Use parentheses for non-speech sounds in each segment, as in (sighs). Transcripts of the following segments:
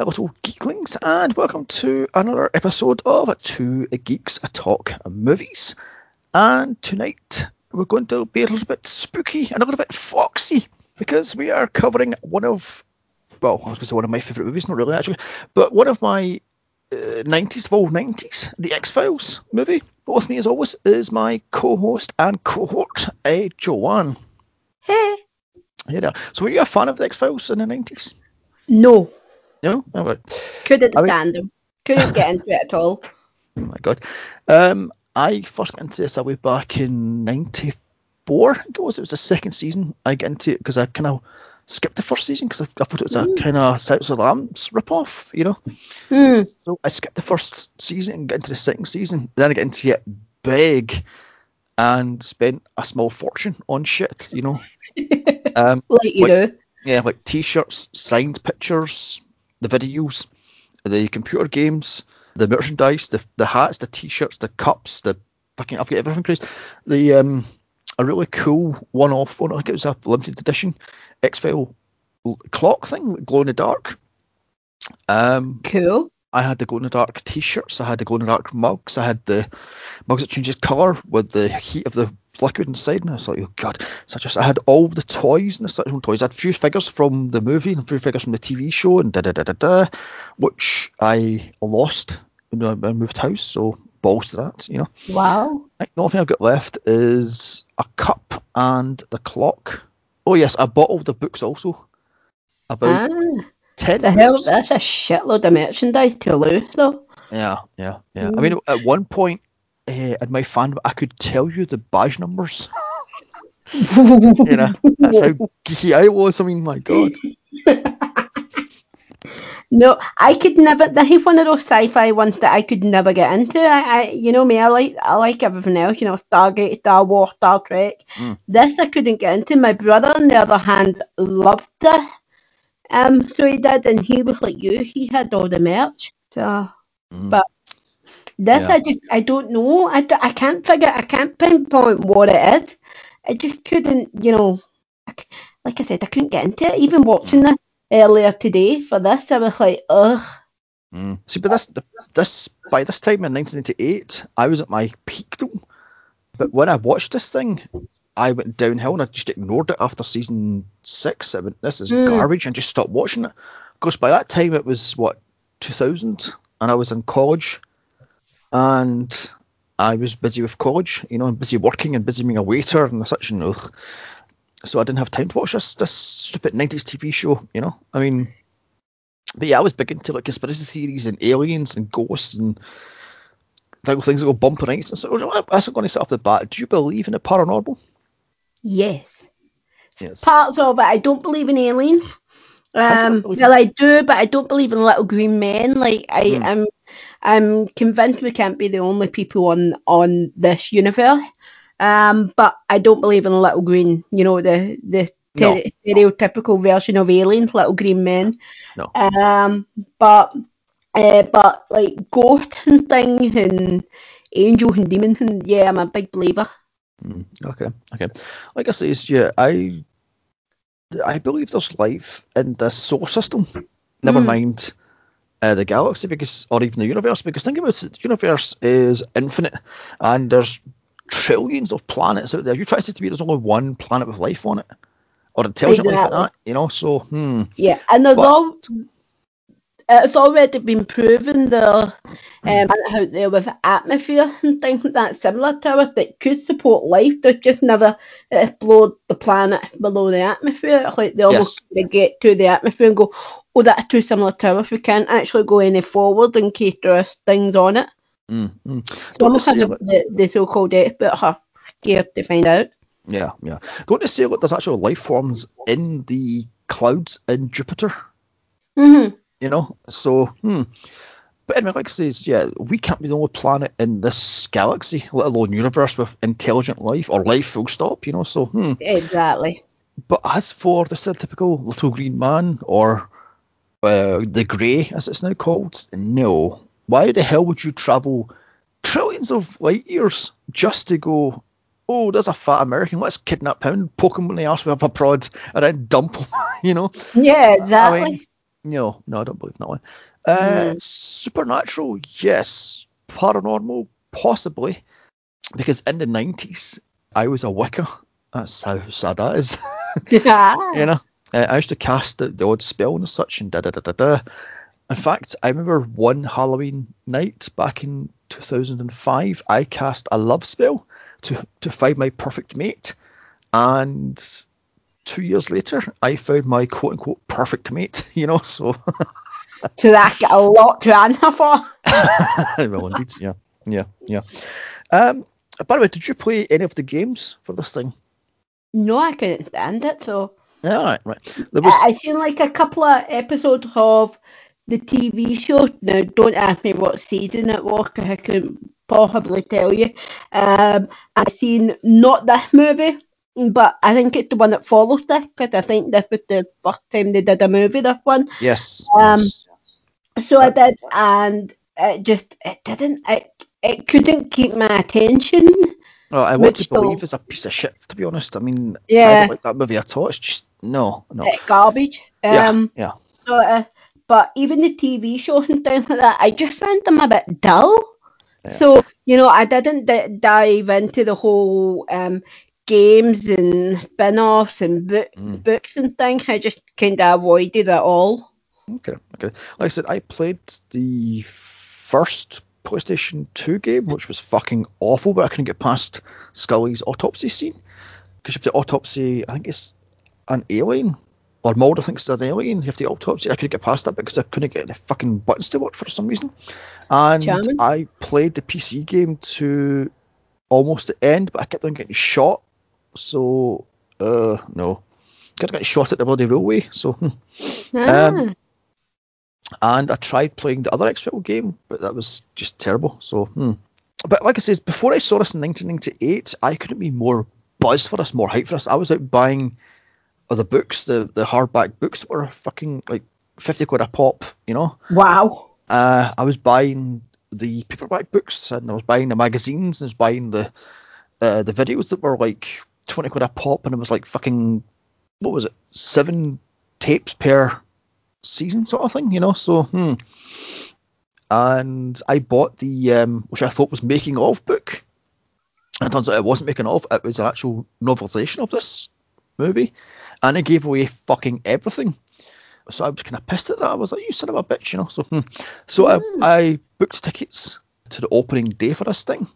my little geeklings, and welcome to another episode of Two Geeks Talk Movies. And tonight we're going to be a little bit spooky and a little bit foxy because we are covering one of, well, I was going to say one of my favourite movies, not really actually, but one of my uh, 90s of all 90s, the X Files movie. But with me, as always, is my co host and cohort, uh, Joanne. Hey. Hey there. So, were you a fan of the X Files in the 90s? No. No? Oh, right. Couldn't I mean- stand them. Couldn't get into it at all. (laughs) Oh my god. Um, I first got into this away back in '94. I think it was. It was the second season I got into it because I kind of skipped the first season because I, I thought it was a kind of Silence of the Lambs rip-off, you know. Hmm. So I skipped the first season and got into the second season. Then I got into it big and spent a small fortune on shit, you know. (laughs) Um, Like you Like- do. yeah, like t-shirts, signed pictures, the videos, the computer games, the merchandise, the the hats, the t-shirts, the cups, the fucking I've got everything crazy. The um a really cool one-off one. I think it was a limited edition X-File clock thing, glow in the dark. Um, Cool. I had the glow in the dark t-shirts. I had the glow in the dark mugs. I had the mugs that changes colour with the heat of the liquid inside. And I was like, oh god, such a. I had all the toys and the such toys. I had a few figures from the movie and a few figures from the TV show and da da da da da, which I lost when I I moved house. So balls to that, you know. Wow. I think the only thing I've got left is a cup and the clock. Oh yes, I bought all the books also. About Ah, ten. the hell, that's a shitload of merchandise to lose, though. Yeah, yeah, yeah. I mean, at one point uh, in my fan, I could tell you the badge numbers. (laughs) you know, that's how geeky I was. I mean, my god. (laughs) No, I could never. This is one of those sci-fi ones that I could never get into. I, I, you know me, I like, I like everything else. You know, Stargate, Star Wars, Star Trek. Mm. This I couldn't get into. My brother, on the other hand, loved this. Um, so he did, and he was like you. He had all the merch. So, Mm. but this Yeah. I just, I don't know. I, I can't figure. I can't pinpoint what it is. I just couldn't. You know, I like I said, I couldn't get into it. Even watching this earlier today for this, I was like, ugh. Mm. See, but this, this by this time in 1998, I was at my peak though. But when I watched this thing, I went downhill and I just ignored it after season six. I went, this is Mm. garbage, and just stopped watching it. Because by that time it was what 2000, and I was in college, and I was busy with college, you know, and busy working and busy being a waiter and such, and ugh. so I didn't have time to watch this this stupid 90s TV show, you know. I mean, but yeah, I was big into like conspiracy theories and aliens and ghosts and th- things that go bump and ice. And so I was going to start off the bat. Do you believe in the paranormal? Yes. Yes. Parts of it, I don't believe in aliens. I Um, believe well, I do, but I don't believe in little green men. Like I Hmm. am, I'm convinced we can't be the only people on on this universe. Um, but I don't believe in little green. You know the the No. stereotypical version of aliens, little green men. No. Um, but uh, but like ghosts and things and angels and demons and yeah, I'm a big believer. Mm, okay, okay. Like I say, yeah, I I believe there's life in this solar system. Never Mm. mind uh, the galaxy, because or even the universe. Because think about it, the universe is infinite, and there's trillions of planets out there. You try to say to me there's only one planet with life on it, or intelligent life like that. You know, so hmm. Yeah, and there's But- all it's already been proven there um, out there with atmosphere and things like that similar to us that could support life. There's just never explored the planet below the atmosphere. Like they almost they get to the atmosphere and go, oh, that's too similar to us. We can't actually go any forward in case there's things on it. Mm, mm. So Don't almost the, the, so-called experts are scared to find out. Yeah, yeah. Don't they say that there's actual life forms in the clouds in Jupiter? hmm You know, so hmm. But anyway, like I says, yeah, we can't be the only planet in this galaxy, let alone universe, with intelligent life or life full stop. You know, so hmm. Exactly. But as for the typical little green man or uh, the grey, as it's now called, no. Why the hell would you travel trillions of light years just to go? Oh, there's a fat American. Let's kidnap him, and poke him in the arse with a prod, and then dump him. (laughs) You know. Yeah, I exactly. mean, No, no, I don't believe in that one. Uh, Mm. Supernatural, yes. Paranormal, possibly. Because in the 90s, I was a Wicca. That's how sad that is. (laughs) (laughs) Yeah. you know, uh, I used to cast the, the odd spell and such and da da da da da. In fact, I remember one Halloween night back in 2005, I cast a love spell to to find my perfect mate, and two years later, I found my quote unquote perfect mate. (laughs) You know, so So that got a lot to answer for. (laughs) well, indeed, yeah, yeah, yeah. Um, by the way, did you play any of the games for this thing? No, I couldn't stand it. So all right, right. There was I, seen like a couple of episodes of the TV show. Now, don't ask me what season it was, I couldn't possibly tell you. Um, I seen not this movie, but I think it's the one that follows this, because I think this was the first time they did a movie. This one. yes, Um, yes. So I did, and it just it didn't it it couldn't keep my attention. Well, I want to believe it's a piece of shit, to be honest. I mean, I Yeah. don't like that movie at all. It's just no, no. It's garbage. Yeah, Um, yeah. So, uh, but even the TV shows and (laughs) things like that, I just found them a bit dull. Yeah. So you know, I didn't d- dive into the whole um games and spin-offs and book, Mm. books and things. I just kind of avoided it all. Okay, okay. Like I said, I played the first PlayStation 2 game, which was fucking awful, but I couldn't get past Scully's autopsy scene. Because you have the autopsy, I think it's an alien, or Mulder thinks it's an alien. You have the autopsy. I couldn't get past that because I couldn't get the fucking buttons to work for some reason. And Charming. I played the PC game to almost the end, but I kept on getting shot. So, uh, no. Kept getting shot at the bloody railway. So, hmm. (laughs) Ah, Um, and I tried playing the other X-Fil game, but that was just terrible. So, hmm. but like I said, before I saw this in 1998, I couldn't be more buzzed for this, more hyped for this. I was out buying uh, the books, the the hardback books that were fucking like 50 quid a pop, you know. wow. Uh, I was buying the paperback books, and I was buying the magazines, and I was buying the uh, the videos that were like 20 quid a pop, and it was like fucking what was it, seven tapes per season sort of thing, you know. So, hmm. And I bought the um, which I thought was making of book. And it turns out it wasn't making of; it was an actual novelization of this movie, and it gave away fucking everything. So I was kind of pissed at that. I was like, "You son of a bitch," you know. So, hmm. so I, I booked tickets to the opening day for this thing,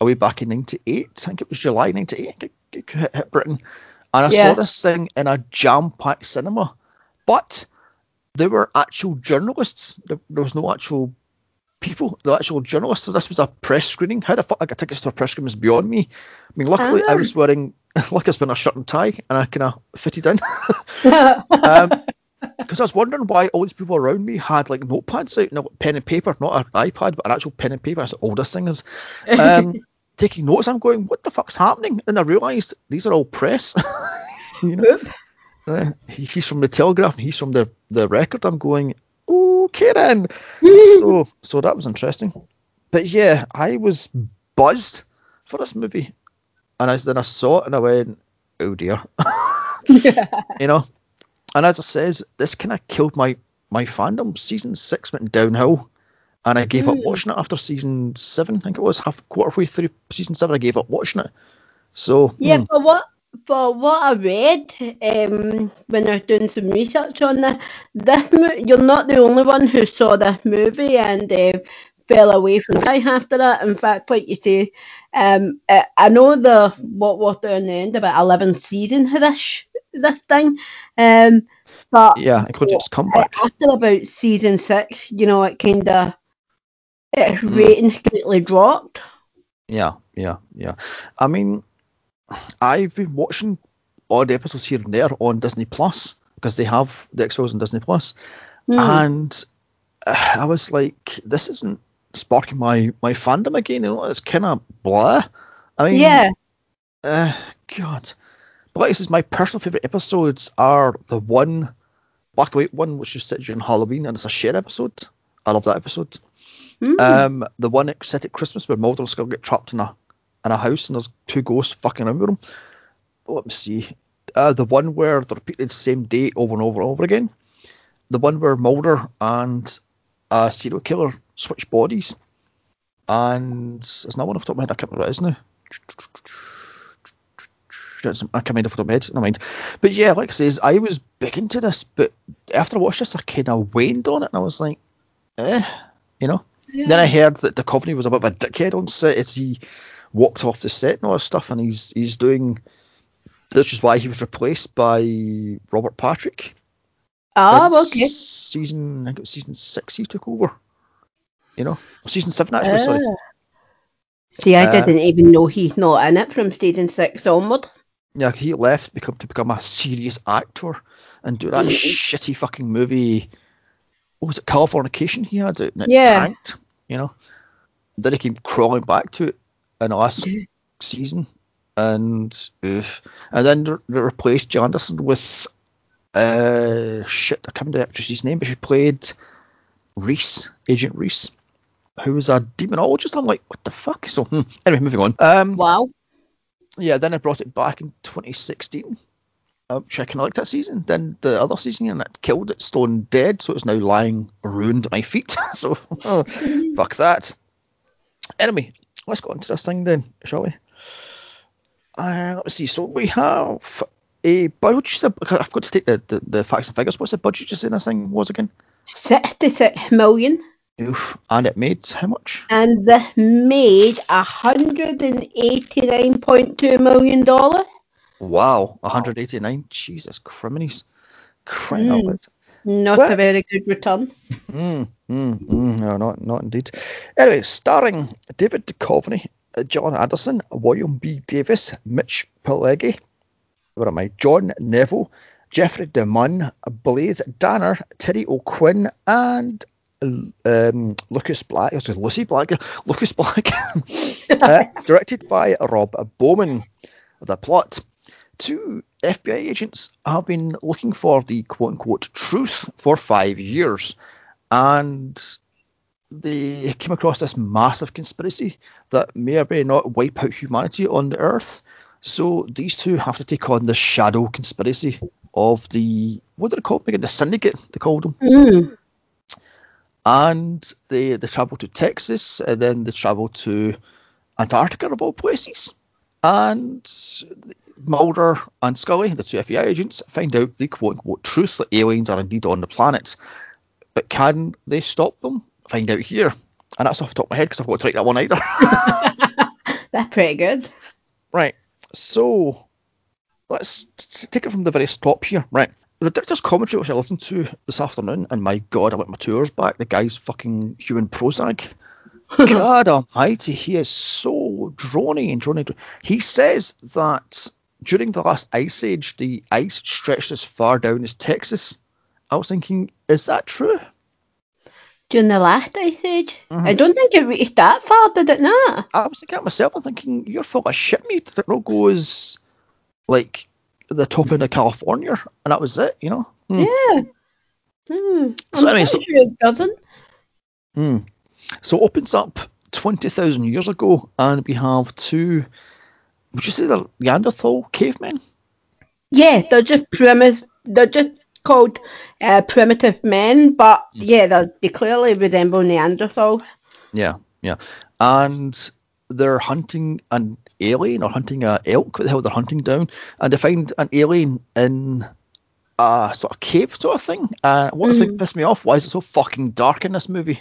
away back in '98. I think it was July '98. It, it hit, hit Britain, and I Yeah. saw this thing in a jam-packed cinema. But there were actual journalists. There, there was no actual people, the actual journalists. So this was a press screening. How the fuck I got tickets to a press screening is beyond me. I mean, luckily I Ah. was wearing, like I was wearing a shirt and tie, and I kind of fitted in. (laughs) (laughs) um, because I was wondering why all these people around me had like notepads out, no pen and paper, not an iPad, but an actual pen and paper. Said, "Oh, this thing is." Um, (laughs) taking notes. I'm going, "What the fuck's happening?" And I realised these are all press. you know. Uh, he, he's from the Telegraph and he's from the the Record. I'm going, okay then. (laughs) so so that was interesting. But yeah, I was buzzed for this movie, and I, then I saw it and I went, oh dear, (laughs) (laughs) you know. And as I says, this kind of killed my my fandom. Season six went downhill, and I gave up Mm. watching it after season seven. I think it was half quarter way through season seven. I gave up watching it. So Yeah, hmm, for what for what I read um, when I was doing some research on this, this mo- you're not the only one who saw this movie and uh, fell away from it after that. In fact, like you say, um, I, I know the what was there in the end about eleven season of this this thing, um, but yeah, including its uh, comeback. after about season six, you know, it kind of its Mm. ratings greatly dropped. Yeah, yeah, yeah. I mean, I've been watching odd episodes here and there on Disney Plus because they have the X Files on Disney Plus, Hmm. and uh, I was like, this isn't sparking my my fandom again. You know, it's kind of blah. I mean, yeah, uh, God. But like this is my personal favorite episodes are the one black and white one, which is set during Halloween, and it's a shared episode. I love that episode. Hmm. Um, the one set at Christmas where Mulder and Scully get trapped in a in a house and there's two ghosts fucking around with them. Let me see. Uh, the one where they repeat the same date over and over and over again. the one where Mulder and a serial killer switch bodies, and there's another one off the top of my head. I can't remember what it is now. I can't remember off the top of my head. Never mind. But yeah, like I says, I was big into this, but after I watched this, I kind of waned on it, and I was like, eh, you know. Yeah. Then I heard that the Duchovny was a bit of a dickhead on set as he walked off the set and all this stuff, and he's he's doing. This is why he was replaced by Robert Patrick. Ah, in okay. Season, I think it was season six he took over. You know, season seven actually. Sorry. Ah. See, I Uh, didn't even know he's not in it from season six onward. Yeah, he left become to become a serious actor and do that Mhm. shitty fucking movie. What was it, Californication? He had it, and it Yeah. tanked. You know. Then he came crawling back to it last Yeah. season, and oof. and then they replaced Gillian Anderson with uh shit. I can't remember the actress's name, but she played Reese, Agent Reese, who was a demonologist. I'm like, what the fuck? So hmm. (laughs) anyway, moving on. Um, Wow. yeah, then I brought it back in 2016. Um, which I kind of liked that season. Then the other season, and it killed it stone dead, so it's now lying ruined at my feet. (laughs) so (laughs) fuck that. Anyway, let's go on to this thing then, shall we? Uh, let's see. So we have a budget. What did you say? I've got to take the, the, the facts and figures. What's the budget you say this thing was again? 66 million. Oof. And it made how much? And they made $189.2 million. Wow, 189. Jesus, criminies. Crying out Mm. loud. Not What? a very good return. Mm, mm, mm, no, not not indeed. Anyway, starring David Duchovny, uh, Gillian Anderson, William B. Davis, Mitch Pileggi, where am I? John Neville, Jeffrey DeMunn, Blythe Danner, Terry O'Quinn, and um, Lucas Black. I was Lucy Black. Lucas Black. (laughs) uh, (laughs) directed by Rob Bowman. The plot. Two FBI agents have been looking for the quote unquote truth for five years. And they came across this massive conspiracy that may or may not wipe out humanity on the Earth. So these two have to take on the shadow conspiracy of the what do they call it? The syndicate they called them. Mm. And they they travel to Texas and then they travel to Antarctica of all places. And Mulder and Scully, the two FBI agents, find out the quote unquote truth that aliens are indeed on the planet. But can they stop them? Find out here. And that's off the top of my head because I've got to write that one either. (laughs) That's pretty good. right. So let's t- take it from the very top here. Right. The director's commentary, which I listened to this afternoon, and my god, I went my two hours back. The guy's fucking human Prozac. (laughs) God almighty, he is so drony and drony. He says that during the last ice age, the ice stretched as far down as Texas. I was thinking, is that true? During the last ice age, Mhm. I don't think it reached that far, did it not? I was thinking myself, I'm thinking, you're full of shit, mate. That no goes like the top end of California, and that was it, you know? Hmm. Yeah. Hmm. So I'm anyway, so- sure it doesn't. Hmm. So it opens up 20,000 years ago, and we have two, would you say they're Neanderthal cavemen? Yeah, they're just primitive. They're just called uh, primitive men, but hmm. yeah, they they clearly resemble Neanderthals. Yeah, yeah. And they're hunting an alien or hunting a elk, what the hell they're hunting down, and they find an alien in a sort of cave sort of thing. And what the thing hmm. pissed me off, why is it so fucking dark in this movie?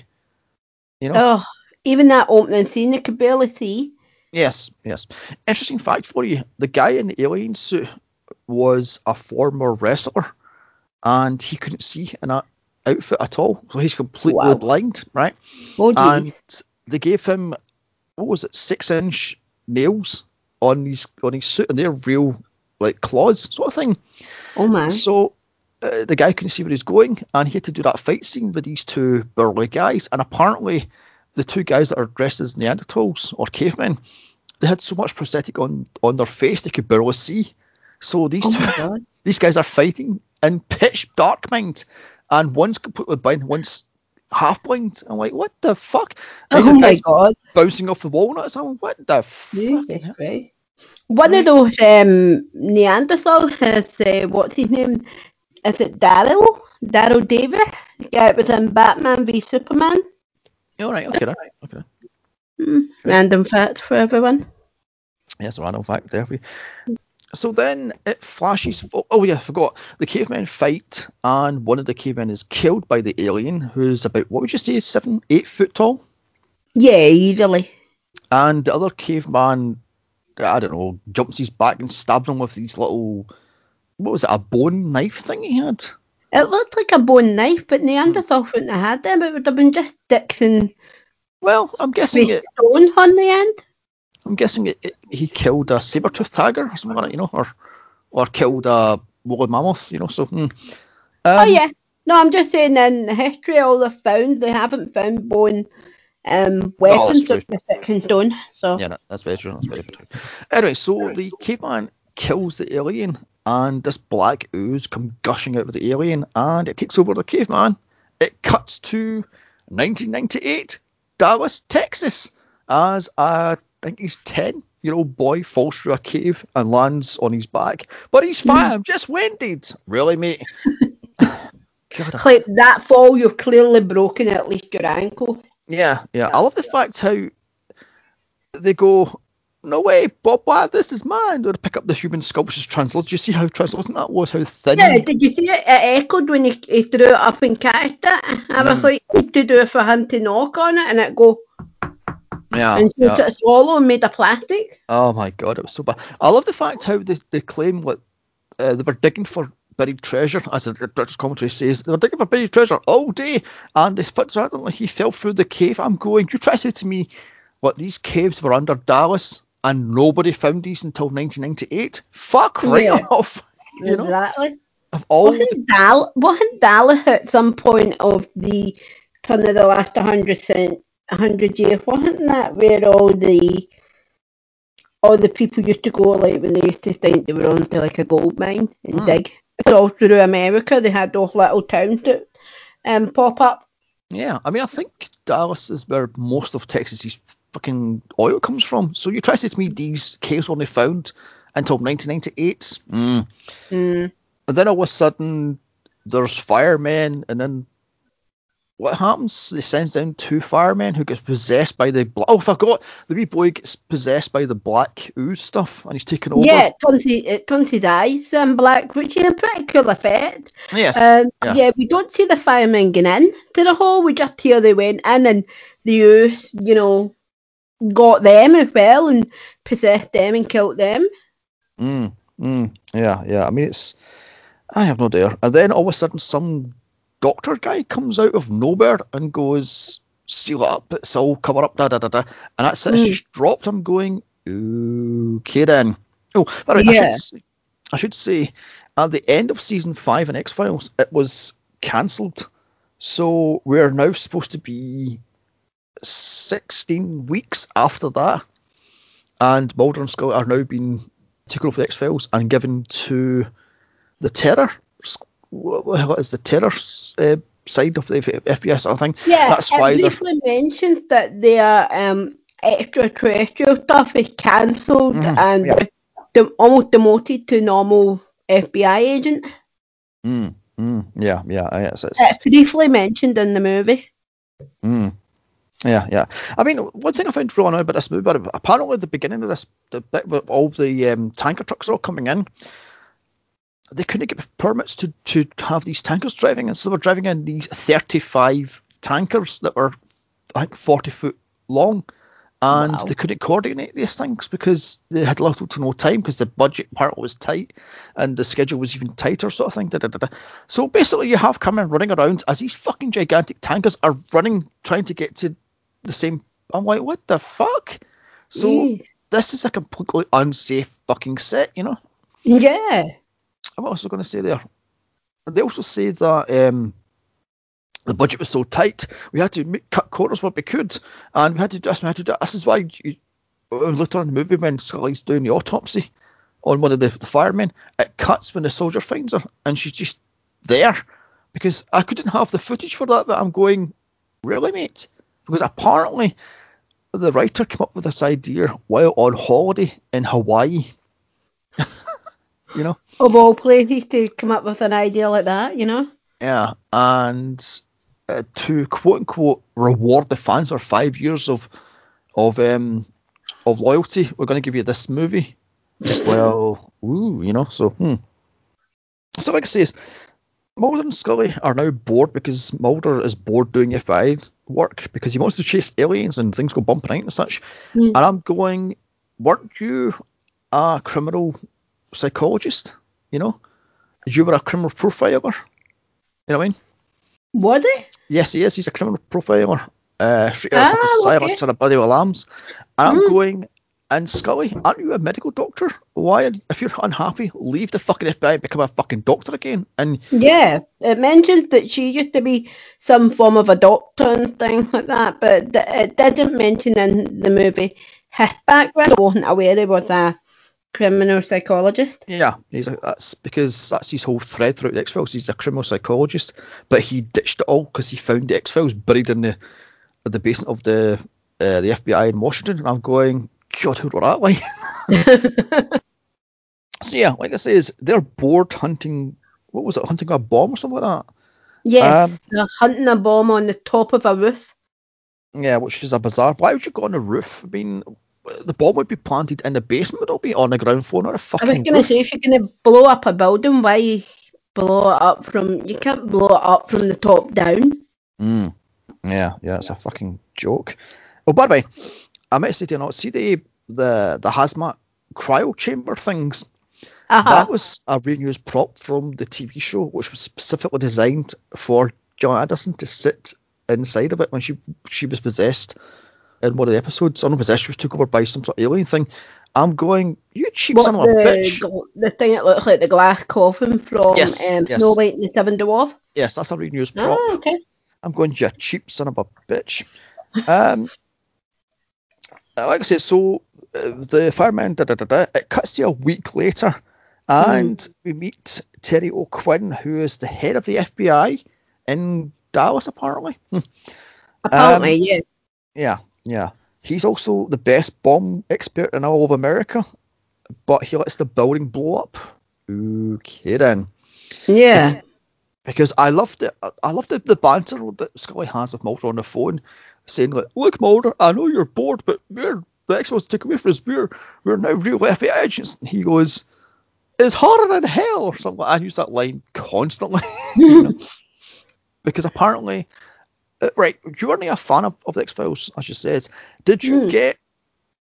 You know? Oh, even that opening scene, you could barely see. Yes, yes. Interesting fact for you: the guy in the alien suit was a former wrestler, and he couldn't see in that outfit at all, so he's completely Wow. blind, right? Oh. And they gave him what was it, six-inch nails on his on his suit, and they're real like claws, sort of thing. oh, man. So uh, the guy couldn't see where he's going, and he had to do that fight scene with these two burly guys. And apparently, the two guys that are dressed as Neanderthals or cavemen, they had so much prosthetic on on their face they could barely see. So these Oh, two, (laughs) these guys are fighting in pitch dark, mind, and one's completely blind, one's half blind. I'm like, what the fuck? And Oh, my guy's God. bouncing off the walnuts. I'm like, what the fuck? Christ. One of those um, Neanderthals has, uh, what's his name? is it Daryl? Daryl Davis? The guy was in Batman v Superman. All right, okay, right, okay. Mm, random fact for everyone. Yes, a random fact there for you. So then it flashes. fo- Oh yeah, I forgot. The cavemen fight, and one of the cavemen is killed by the alien, who's about what would you say, seven, eight foot tall, Yeah, easily. and the other caveman, I don't know, jumps his back and stabs him with these little, what was it, a bone knife thing he had? It looked like a bone knife, but Neanderthal wouldn't have had them. It would have been just sticks and Well, I'm guessing it. stone on the end. I'm guessing it, it, he killed a saber-toothed tiger or something like that, you know, or or killed a woolly mammoth, you know. So, hmm. oh Um, yeah. No, I'm just saying in the history all they've found, they haven't found bone um, weapons true. that stone. So Yeah, no, that's very true. That's very true. Anyway, so the caveman kills the alien, and this black ooze comes gushing out of the alien, and it takes over the caveman. It cuts to 1998, Dallas, Texas, as a I think he's 10 year old boy falls through a cave and lands on his back. But he's fine. I'm just winded. Really, mate? (laughs) God, Like that fall, you've clearly broken at least your ankle. Yeah, yeah. I love the fact how they go, no way, Bob, why this is mine. They pick up the human sculpture's. Do you see how translucent that was? How thin? Yeah, did you see it? It echoed when he, he threw it up and catched it. I was Mm. like, what to do it for him to knock on it and it go yeah, and so yeah. to swallow and made of plastic. Oh my god, it was so bad. I love the fact how they, they claim what uh, they were digging for buried treasure, as the director's commentary says. They were digging for buried treasure all day, and they found suddenly he fell through the cave. I'm going, you try to say to me what these caves were under Dallas and nobody found these until 1998? Fuck right Yeah. off. (laughs) You know, exactly. of all Wasn't Dal wasn't Dallas at some point of the turn of the last hundred cent hundred years? Wasn't that where all the all the people used to go like when they used to think they were onto like a gold mine and Hmm. dig? All through America they had those little towns that um pop up. Yeah, I mean, I think Dallas is where most of Texas's fucking oil comes from. So you try to me these caves weren't found until 1998. Mm. Mm. And then all of a sudden, there's firemen, and then what happens? They sends down two firemen who gets possessed by the bla- oh, I forgot the wee boy gets possessed by the black ooze stuff, and he's taken over. Yeah, it turns, his, it turns um, black, which is a pretty cool effect. Yes. Um, yeah. yeah. we don't see the firemen going in to the hole. We just hear they went in and the ooze, you know, got them as well and possessed them and killed them. Mm, mm, yeah, yeah. I mean, it's. I have no idea. And then all of a sudden, some doctor guy comes out of nowhere and goes, seal it up, it's all cover up, da da da da. And that's it, it's Mm. just dropped. I'm going, okay then. Oh, by the way, I, should, I should say, at the end of season five in X Files, it was cancelled. So we're now supposed to be 16 weeks after that. And Mulder and Scully are now being taken off the X Files and given to the terror. What is the hell is the terror uh, side of the FBI sort of thing? Yeah, That's why briefly mentioned that their um, extraterrestrial stuff is cancelled Mhm, and yeah. they're almost demoted to normal FBI agent. Mm, mm, yeah, yeah, it's, it's, It's briefly mentioned in the movie. mm, yeah, yeah. I mean, one thing I found really annoying about this movie, but apparently at the beginning of this, the bit where all the um, tanker trucks are all coming in, they couldn't get permits to, to have these tankers driving, and so they were driving in these 35 tankers that were, I think, 40 foot long, and Wow. they couldn't coordinate these things because they had little to no time because the budget part was tight and the schedule was even tighter, sort of thing. Da, da, da, da. So basically, you have Cameron running around as these fucking gigantic tankers are running, trying to get to the same. I'm like, what the fuck? So Jeez. this is a completely unsafe fucking set, you know. Yeah. I'm also going to say there. They also say that um, the budget was so tight, we had to make, cut corners what we could, and we had to do this. We had to do this. is why you, later on in the movie when Scully's doing the autopsy on one of the, the firemen, it cuts when the soldier finds her, and she's just there because I couldn't have the footage for that. But I'm going, really, mate? Because apparently the writer came up with this idea while on holiday in Hawaii. (laughs) you know. Of all places to come up with an idea like that, you know. Yeah, and uh, to quote unquote reward the fans for five years of of um of loyalty, we're going to give you this movie. (laughs) well, ooh, you know, so hmm. So like I say, Mulder and Scully are now bored because Mulder is bored doing FBI work because he wants to chase aliens and things go bumping out and such. Mm. And I'm going, weren't you a criminal psychologist? You know, you were a criminal profiler. You know what I mean? Was he? Yes, he is. He's a criminal profiler. Uh, Ah, okay. And a bloody alarms. And I'm Mm. going, and Scully, aren't you a medical doctor? Why, if you're unhappy, leave the fucking FBI and become a fucking doctor again. And Yeah, it mentioned that she used to be some form of a doctor and things like that, but it didn't mention in the movie his background. I wasn't aware he was a criminal psychologist. yeah, he's a, that's because that's his whole thread throughout the X Files. He's a criminal psychologist, but he ditched it all because he found the X Files buried in the the basement of the uh, the FBI in Washington. And I'm going, God, who wrote that line? So yeah, like I say, is they're bored hunting. What was it? Hunting a bomb or something like that. yes, Um, they're hunting a bomb on the top of a roof. Yeah, which is a bizarre. Why would you go on the roof? I mean, the bomb would be planted in the basement. It'll be on the ground floor, not a fucking I was going to roof. say, if you're going to blow up a building, why blow it up from? You can't blow it up from the top down. Mm. Yeah, yeah, it's a fucking joke. Oh, by the way, I meant to say to you not see the the the hazmat cryo chamber things. Uh-huh. That was a reused prop from the TV show, which was specifically designed for John Addison to sit inside of it when she she was possessed in one of the episodes. I know, possessed, she was took over by some sort of alien thing. I'm going, you cheap What, son of a the, bitch. gl- the thing that looks like the glass coffin from Yes, um, yes. Snow White and the Seven Dwarfs. Yes, that's a reused prop. Oh, okay. I'm going, you cheap son of a bitch. Um, like I said, so uh, the fireman, da da da da, it cuts to a week later, and we meet Terry O'Quinn, who is the head of the FBI in Dallas, apparently. Hmm. (laughs) Apparently, Um, yeah. Yeah, yeah. He's also the best bomb expert in all of America, but he lets the building blow up. Okay then. Yeah. because I love the I love the, the banter that Scully has with Mulder on the phone, saying like, "Look, Mulder, I know you're bored, but we're the X-Files took away from us. We're we're now real FBI agents." And he goes, "It's harder than hell," or something. I use that line constantly (laughs) you know? (laughs) because apparently, uh, right, you weren't a fan of, of the X-Files, as you said. Did you Hmm. get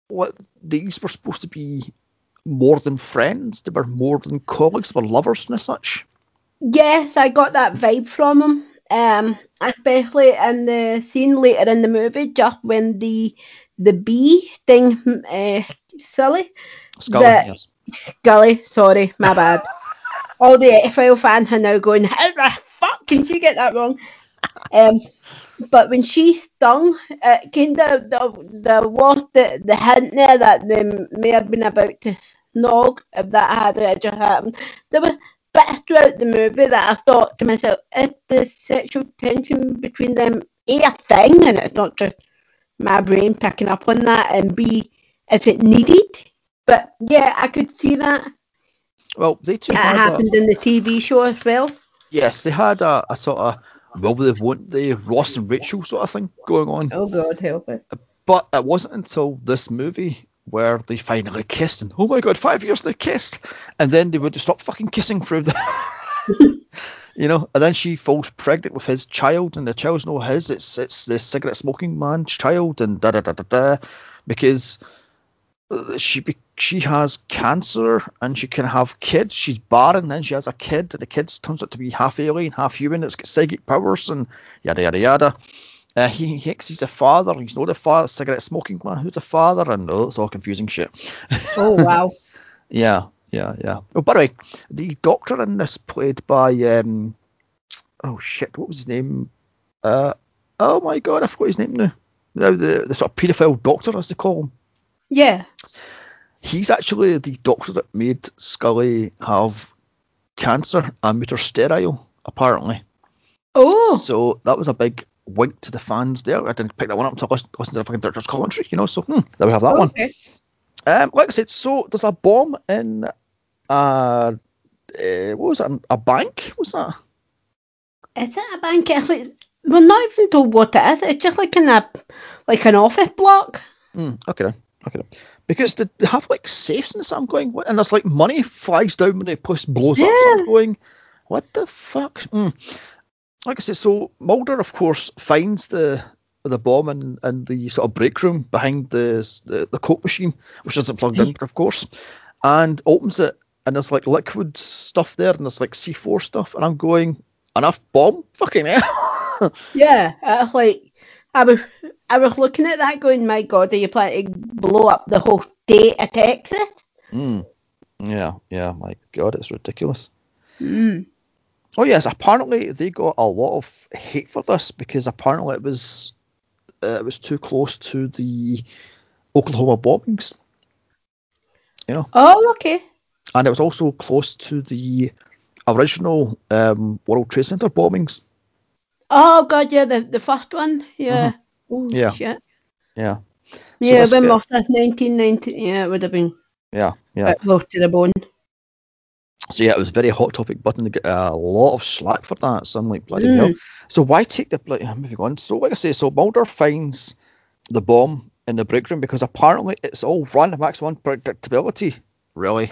what these were supposed to be? More than friends, they were more than colleagues, they were lovers and such. Yes, I got that vibe from him. Um, especially in the scene later in the movie, just when the the bee thing, uh, Scully, The- yes. Gully, sorry, my bad. (laughs) All the X-File fans are now going, how the fuck can she get that wrong? Um, but when she stung, it kind of the the was the the hint there that they may have been about to snog if that had actually happened. There was bits throughout the movie that I thought to myself, is the sexual tension between them A a thing, and it's not just my brain picking up on that, and B is it needed? But yeah, I could see that. Well, they two It had a, happened in the TV show as well. yes, they had a, a sort of will they won't they Ross and Rachel sort of thing going on. Oh God, help us. But it wasn't until this movie where they finally kissed and oh my god, five years they kissed, and then they would stop fucking kissing through the. (laughs) You know, and then she falls pregnant with his child, and the child's not his. It's it's the cigarette smoking man's child, and da da da da da, because uh, she she has cancer and she can have kids. She's barren, then she has a kid, and the kid turns out to be half alien, half human. It's got psychic powers and yada yada yada. Uh, he, he thinks he's a father. He's not a father. Cigarette smoking man. Who's a father? And oh, it's all confusing shit. (laughs) Oh wow. Yeah, yeah, yeah. Oh, by the way, the doctor in this played by um, oh shit, what was his name? Uh, oh my god, I forgot his name now. Now the the sort of paedophile doctor, as they call him. yeah. He's actually the doctor that made Scully have cancer and made her sterile, apparently. Oh. So that was a big wink to the fans there. I didn't pick that one up until I listened listen to the fucking doctor's commentary, you know. So hmm, there we have that one. Um, like I said, so there's a bomb in uh, uh, what was it? A bank? Was that? Is it a bank? It's we're not even told what it is. It's just like in a like an office block. Mm, okay, okay. Because they they have like safes and this. I'm going, what? and there's like money flies down when the place blows up. So I'm Yeah. going, what the fuck? Mm. Like I said, so Mulder, of course, finds the the bomb in, in the sort of break room behind the the, the coke machine, which isn't plugged in, of course, and opens it, and there's like liquid stuff there, and there's like C4 stuff, and I'm going, enough bomb, fucking hell. (laughs) Yeah, it's like I was I was looking at that going, my God, are you planning to blow up the whole state of Texas? Mm. Yeah, yeah, my god, it's ridiculous. Mm. Oh yes, apparently they got a lot of hate for this because apparently it was uh, it was too close to the Oklahoma bombings, you know, Oh, okay. and it was also close to the original um, World Trade Center bombings. Oh God, yeah, the the first one, yeah. Oh, Yeah. shit. Yeah, Yeah, when must have 1990? Yeah, it would have been yeah, yeah. close to the bone. So yeah, it was a very hot topic button to get a lot of slack for that. So I'm like, bloody Mm. hell. So why take the bloody moving on? So like I say, so Mulder finds the bomb in the break room because apparently it's all random max one predictability. Really?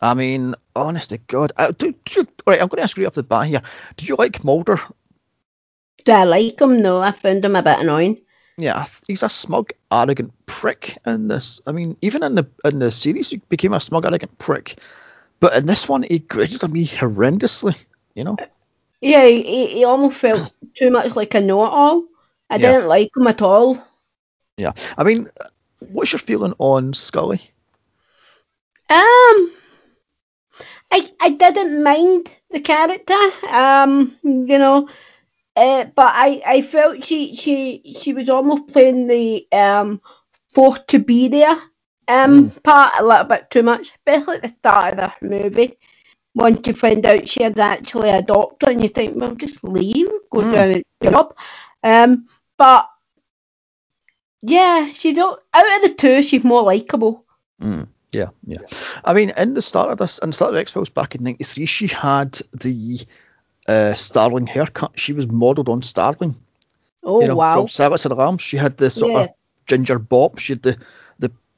I mean, honest to God, uh, do, do you, all right, I'm going to ask you off the bat here. Do you like Mulder? Do I like him? No, I found him a bit annoying. Yeah, he's a smug, arrogant prick in this. I mean, even in the in the series, he became a smug, arrogant prick. But in this one, he grated on me horrendously. You know? Yeah, he, he, almost felt (clears throat) too much like a know-it-all. I Yeah. didn't like him at all. Yeah. I mean, what's your feeling on Scully? Um, I I didn't mind the character. Um, you know, uh, but I I felt she she she was almost playing the um forced to be there um part a little bit too much, especially at the start of the movie. Once you find out she is actually a doctor, and you think, well, just leave, go Mm. down your job. Um, but yeah, she's out of the two, she's more likable. Mm, yeah, yeah. I mean, in the start of this, in the start of X Files back in '93, she had the uh, Starling haircut. She was modelled on Starling. Oh you know, wow! from Silence the Lambs. She had the sort Yeah. of ginger bob. She had the,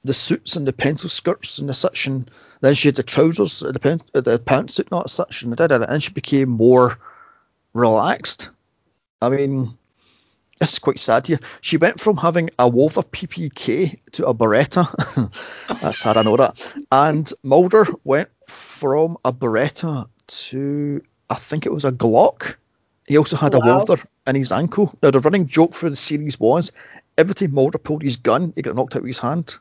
the suits and the pencil skirts and the such, and then she had the trousers, the pen, the pantsuit, not such, and da, da, da, and she became more relaxed. I mean, this is quite sad here. She went from having a Walther PPK to a Beretta. (laughs) That's sad, I know that. And Mulder went from a Beretta to, I think it was a Glock. He also had a Wow. Walther in his ankle. Now, the running joke for the series was every time Mulder pulled his gun, he got knocked out of his hand.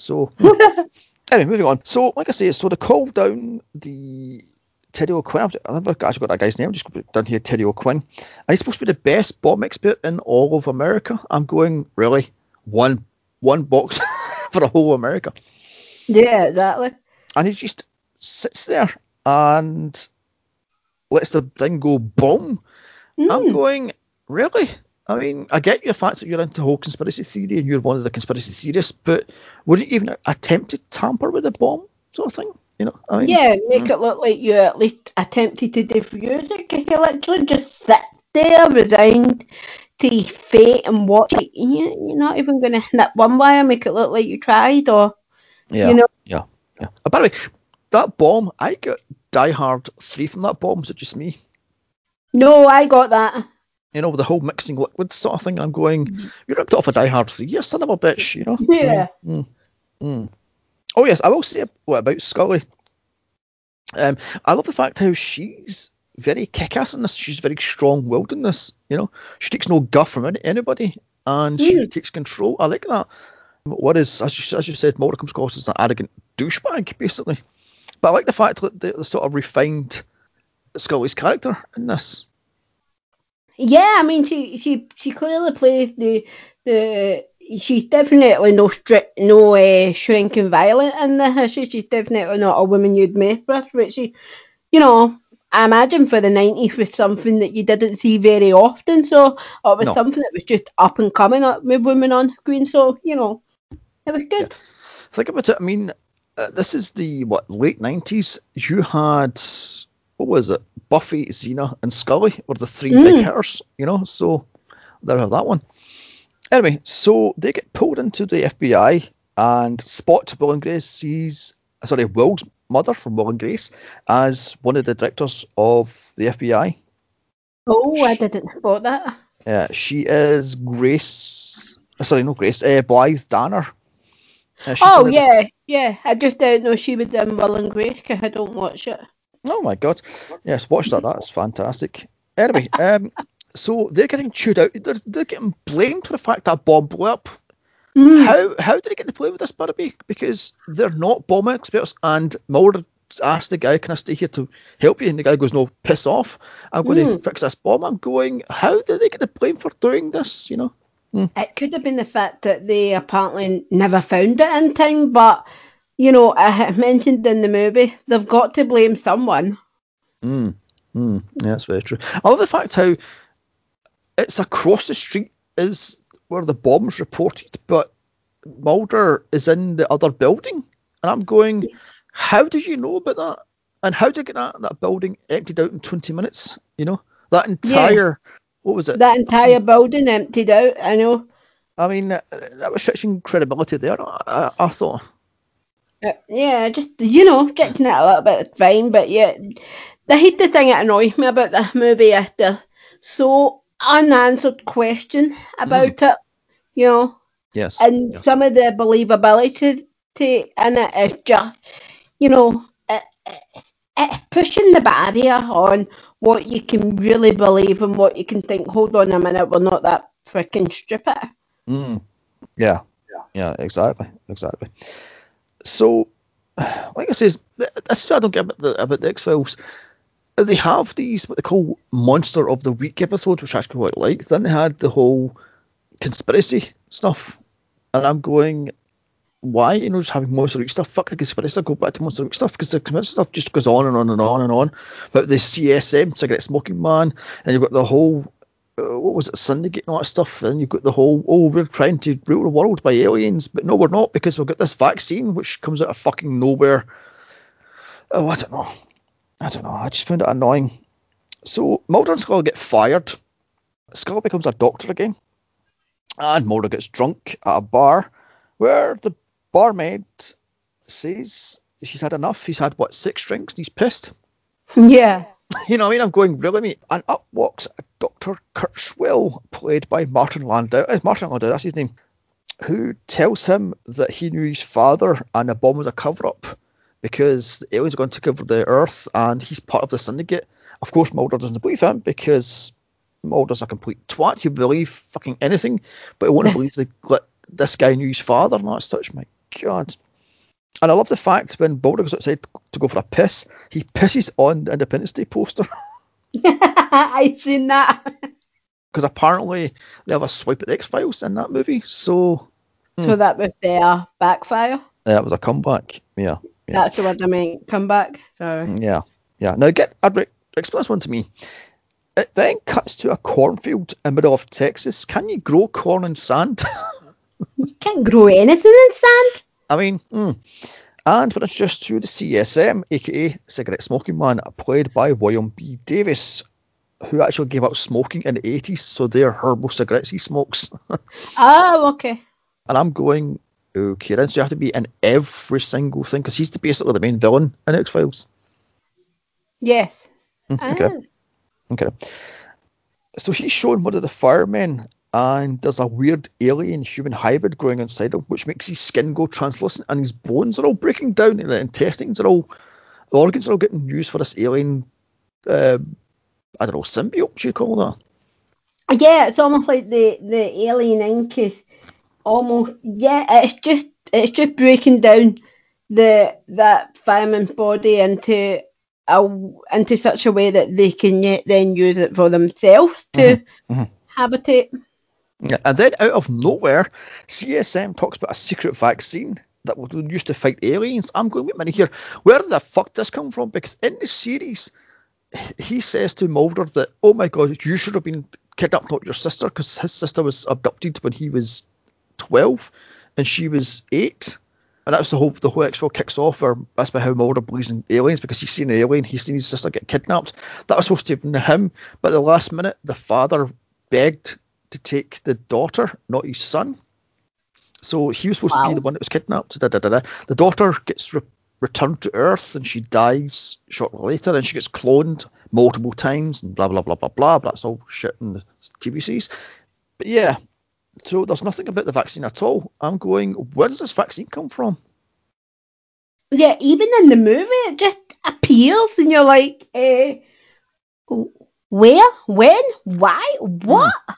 So, (laughs) anyway, moving on. So, like I say, so they called down the Teddy O'Quinn. I've I've never actually got that guy's name. I'm just going to put down here Teddy O'Quinn. And he's supposed to be the best bomb expert in all of America. I'm going, really? One one box (laughs) for the whole America. Yeah, exactly. And he just sits there and lets the thing go boom. I'm Mm. going, really? I mean, I get your fact that you're into whole conspiracy theory and you're one of the conspiracy theorists, but wouldn't you even attempt to tamper with the bomb, sort of thing? You know, I mean, Yeah, make it look like you at least attempted to defuse it. 'cause you literally just sit there, resigned to fate and watch it. You- You're not even going to snip one wire, make it look like you tried, or yeah, you know. yeah, yeah. Uh, by the way, that bomb, I got Die Hard 3 from that bomb, was it just me? No, I got that. You know, with the whole mixing liquids sort of thing, I'm going, you ripped off a Die Hard 3, you son of a bitch, you know? Yeah. Mm, mm. Oh yes, I will say what about Scully. Um, I love the fact how she's very kick-ass in this. She's very strong-willed in this. You know, she takes no guff from any, anybody, and she Mm. takes control. I like that. What is, as you, as you said, Mulder comes across as an arrogant douchebag, basically. But I like the fact that the, the sort of refined Scully's character in this. Yeah, I mean, she she she clearly plays the the. She's definitely no stri- no uh, shrinking violent in this. She, she's definitely not a woman you'd mess with, which she, you know, I imagine for the nineties was something that you didn't see very often. So it was No. something that was just up and coming up with women on screen. So you know, it was good. Think about it. I mean, uh, this is the what late nineties. You had what was it? Buffy, Xena, and Scully were the three Mm. big hitters. You know, so there we have that one. Anyway, so they get pulled into the FBI, and Spot Will and Grace sees sorry Will's mother from Will and Grace as one of the directors of the FBI. Oh, I didn't spot that. Yeah, she is Grace. Sorry, no Grace. Uh, Blythe Danner. Uh, Oh of the- yeah, yeah. I just didn't know she was in Will and Grace 'cause I don't watch it. Oh my god. Yes, watch that. That's fantastic. Anyway, (laughs) um, so they're getting chewed out. They're, they're getting blamed for the fact that bomb blew up. Mm. How how did they get to play with this Burnaby? Because they're not bomb experts, and Mulder asked the guy, "Can I stay here to help you?" And the guy goes, "No, piss off. I'm going to Mm. fix this bomb." I'm going. How did they get the blame for doing this? You know. It could have been the fact that they apparently never found it in time, but you know, I mentioned in the movie, they've got to blame someone. Mm, mm, yeah, that's very true. I love the fact how it's across the street is where the bomb's reported, but Mulder is in the other building, and I'm going, how did you know about that? And how did you get that, that building emptied out in 20 minutes? You know, that entire, what was it? That entire building emptied out. I know. I mean, that, that was stretching credibility there. I, I, I thought, Uh, yeah, just you know, getting it a little bit fine, but yeah, the hate the thing that annoys me about this movie is the so unanswered question about it, you know, yes. and yes. some of the believability to, in it is just, you know, it, it, it's pushing the barrier on what you can really believe and what you can think. Hold on a minute, we're not that freaking stupid. Mm. Yeah. Yeah, exactly. Exactly. So, like I says, that's what I don't get about the, about the X Files. They have these what they call Monster of the Week episodes, which I actually quite like. Then they had the whole conspiracy stuff, and I'm going, why you know just having Monster of the Week stuff? Fuck the conspiracy. I go back to Monster of the Week stuff because the conspiracy stuff just goes on and on and on and on. But the CSM, cigarette smoking man, and you've got the whole uh, what was it, Syndicate and all that stuff, and you've got the whole, oh, we're trying to rule the world by aliens, but no, we're not because we've got this vaccine which comes out of fucking nowhere. Oh, I don't know. I don't know. I just found it annoying. So Mulder and Scully get fired. Scully becomes a doctor again, and Mulder gets drunk at a bar where the barmaid says she's had enough. He's had what six drinks and he's pissed. Yeah. (laughs) You know what I mean? I'm going, really, mate? And up walks Dr. Kurtzweil, played by Martin Landau. It's Martin Landau, that's his name. Who tells him that he knew his father and the bomb was a cover up because the aliens are going to take over the Earth and he's part of the syndicate. Of course, Mulder doesn't believe him because Mulder's a complete twat. He'll believe fucking anything, but he won't (laughs) believe that that this guy knew his father and that's such. My God. And I love the fact when Mulder goes outside to go for a piss, he pisses on the Independence Day poster. (laughs) (laughs) I've seen that. (laughs) because apparently they have a swipe at the X Files in that movie. So hmm. So that was their backfire. yeah, it was a comeback. Yeah, yeah, That's the word I mean, comeback. So. Yeah, yeah. Now get Adric, explain this one to me. It then cuts to a cornfield in the middle of Texas. Can you grow corn in sand? You can't grow anything in sand. I mean, mm. and we're introduced to the CSM, aka Cigarette Smoking Man, played by William B. Davis, who actually gave up smoking in the 80s, so they're herbal cigarettes he smokes. (laughs) Oh, okay. And I'm going, okay, then so you have to be in every single thing because he's the, basically the main villain in X Files. Yes. Okay, Ah. okay. So he's showing one of the firemen, and there's a weird alien human hybrid growing inside him, which makes his skin go translucent, and his bones are all breaking down, and the intestines are all, the organs are all getting used for this alien. Uh, I don't know, symbiote, you call that? Yeah, it's almost like the the alien ink is almost yeah. It's just it's just breaking down the that fireman's body into a into such a way that they can yet then use it for themselves to mhm. habitate. And then out of nowhere, CSM talks about a secret vaccine that was used to fight aliens. I'm going, wait a minute here, where the fuck does this come from? Because in the series, he says to Mulder that, oh my god, you should have been kidnapped, not your sister, because his sister was abducted when he was 12 and she was 8. and that's the whole the whole X-Files kicks off, or that's by how Mulder believes in aliens because he's seen an alien, he's seen his sister get kidnapped. That was supposed to have been him, but the last minute, the father begged to take the daughter, not his son. So he was supposed wow. to be the one that was kidnapped. Da, da, da, the daughter gets re- returned to Earth and she dies shortly later, and she gets cloned multiple times and blah blah blah blah blah. But that's all shit in the TV series. But yeah, so there's nothing about the vaccine at all. I'm going, where does this vaccine come from? Yeah, even in the movie, it just appears, and you're like, uh, where, when, why, what? Mm.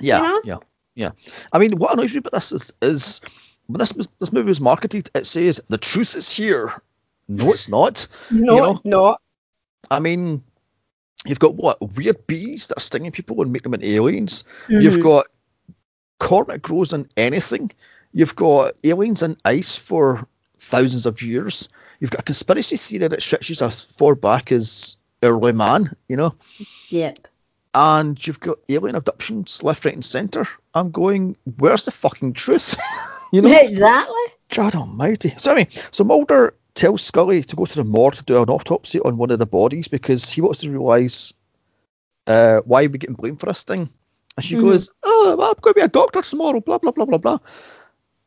Yeah, you know? yeah, yeah. I mean, what annoys me about this is, is when this this movie was marketed, it says the truth is here. No, it's not. No, you know? it's not. I mean, you've got what weird bees that are stinging people and make them into aliens. Mm-hmm. You've got corn that grows in anything. You've got aliens in ice for thousands of years. You've got a conspiracy theory that stretches as far back as early man, you know? Yep. And you've got alien abductions left, right, and centre. I'm going, where's the fucking truth? (laughs) you know? Exactly. God almighty. So, I mean, so Mulder tells Scully to go to the morgue to do an autopsy on one of the bodies because he wants to realise uh, why we're getting blamed for this thing. And she mm-hmm. goes, Oh, well, I'm going to be a doctor tomorrow, blah, blah, blah, blah, blah.